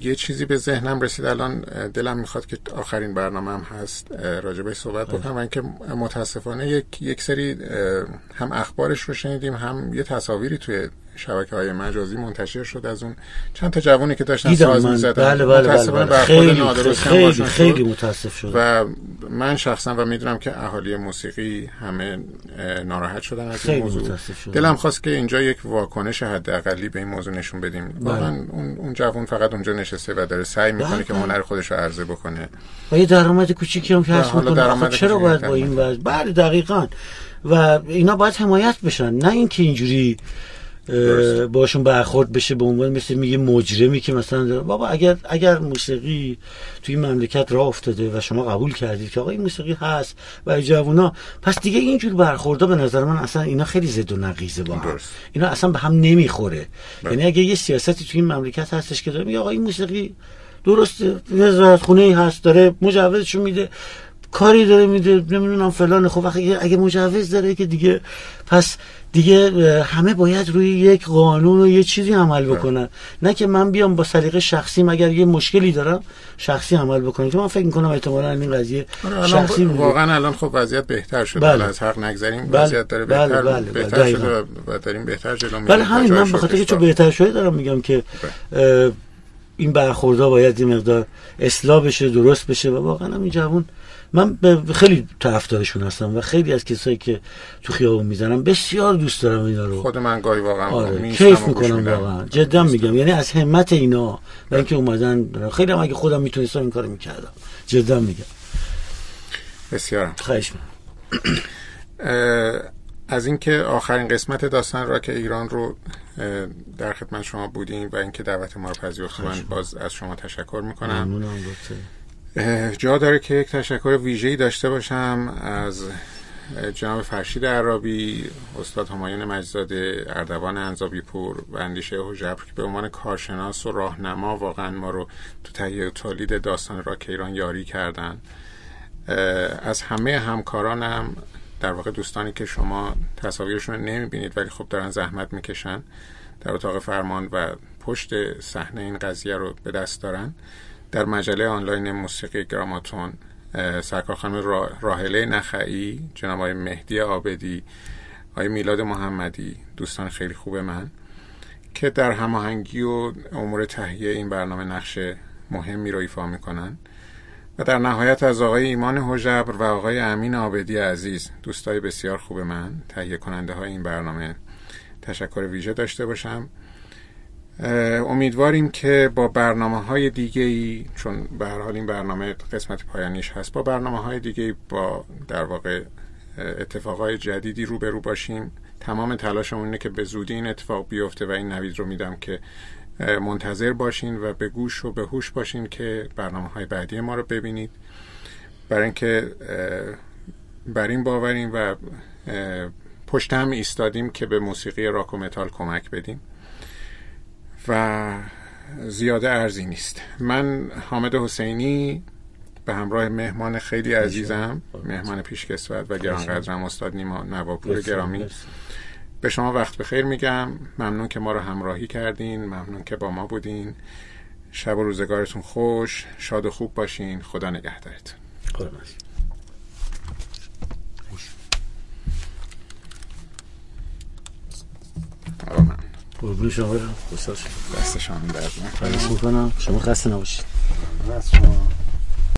S1: یه چیزی به ذهنم رسید الان دلم می‌خواد که آخرین برنامه هم هست راجبش صحبت بله. بکنم و اینکه متاسفانه یک یک سری هم اخبارش رو شنیدیم هم یه تصاویری توی شبکه های مجازی منتشر شد از اون چند تا جوونی که داشتن ساز می‌زدن.
S2: بله بله بله, بله. خیلی خیلی, خیلی متاسف شد.
S1: و من شخصا و می‌دونم که اهالی موسیقی همه ناراحت شدن از این موضوع. دلم خواست که اینجا یک واکنش حداقلی به این موضوع نشون بدیم. بله. واقعا اون اون جوون فقط اونجا نشسته و داره سعی می‌کنه بله. که هنر خودش رو عرضه بکنه.
S2: و یه درآمد کوچیکی هم که هست می‌کنه. خب چرا باید با این وضع؟ بله دقیقاً. و اینا باید حمایت بشن. نه اینکه اینجوری باشون برخورد بشه به عنوان مثل میگه مجرمی که مثلا بابا اگر اگر موسیقی توی این مملکت راه افتاده و شما قبول کردید که آقا این موسیقی هست و جوونا پس دیگه اینجور برخوردا به نظر من اصلا اینا خیلی زد و نقیزه با هم. اینا اصلا به هم نمی‌خوره. بله. یعنی اگه یه سیاستی توی این مملکت هستش که داره میگه آقا این موسیقی درست وزارت خونه هست داره مجوزشو میده. کاری داره میده نمی‌دونم فلان خب اگه مجوز داره که دیگه پس دیگه همه باید روی یک قانون و یه چیزی عمل بکنن نه که من بیام با سلیقه شخصی مگر یه مشکلی دارم شخصی عمل بکنم که من فکر می‌کنم احتمالا این قضیه
S1: آره، شخصی واقعا الان خب وضعیت بهتر شده بله. از حق نگذریم بله. وضعیت داره بله، بهتر, بله. بله. بهتر بله. شده و داریم بهتر جلو میریم
S2: بله همین من بخاطر که چون بهتر شده دارم میگم که بله. این برخوردها باید این مقدار اصلاح بشه درست بشه و واقعا این جوون من به خیلی طرفدارشون هستم و خیلی از کسایی که تو خیابون می‌زنم بسیار دوست دارم اینا رو.
S1: خود من گاهی واقعا
S2: آره. کیف می‌کنم واقعا. جدا میگم. یعنی از همت اینا و اینکه اومدن خیلی هم اگه خودم می‌تونستم این کارو می‌کردم. جدا میگم.
S1: بسیار
S2: خواهش
S1: از اینکه آخرین قسمت داستان راک ایران رو در خدمت شما بودیم و اینکه دعوت ما رو پذیرفتید من باز از شما تشکر می‌کنم. جا داره که یک تشکر ویژه‌ای داشته باشم از جناب فرشید عرابی استاد همایون مجزاده اردوان انزابی پور و اندیشه حجبر که به عنوان کارشناس و راهنما واقعا ما رو تو تهیه تولید داستان راک ایران یاری کردن. از همه همکارانم در واقع دوستانی که شما تصاویرشون نمی‌بینید ولی خب دارن زحمت می‌کشن در اتاق فرمان و پشت صحنه این قضیه رو به دست دارن. در مجله آنلاین موسیقی گراماتون سرکار خانم راهله نخعی جناب آقای مهدی آبدی آقای میلاد محمدی دوستان خیلی خوب من که در هماهنگی و امور تهیه این برنامه نقش مهمی رو ایفا می‌کنن. و در نهایت از آقای ایمان حجبر و آقای امین آبدی عزیز دوستای بسیار خوب من تهیه کننده های این برنامه. تشکر ویژه داشته باشم. امیدواریم که با برنامه های دیگه ای چون به حال این برنامه قسمت پایانیش هست با برنامه های دیگه با در واقع اتفاقای جدیدی روبرو باشیم. تمام تلاشمون اینه که به زودی این اتفاق بیفته و این نوید رو میدم که منتظر باشین و به گوش و به هوش باشین که برنامه های بعدی ما رو ببینید. برای اینکه بر این باوریم و پشت هم ایستادیم که به موسیقی راک و متال کمک بدیم. و زیاده ارزی نیست. من حامد حسینی به همراه مهمان خیلی عزیزم مهمان پیشکسوت و گرانقدرم استاد نیما نواپور گرامی. به شما وقت بخیر میگم. ممنون که ما رو همراهی کردین. ممنون که با ما بودین. شب و روزگارتون خوش. شاد و خوب باشین. خدا نگهدارتون
S2: قربون شما.
S1: دست شما درد
S2: شما خسته نباشید.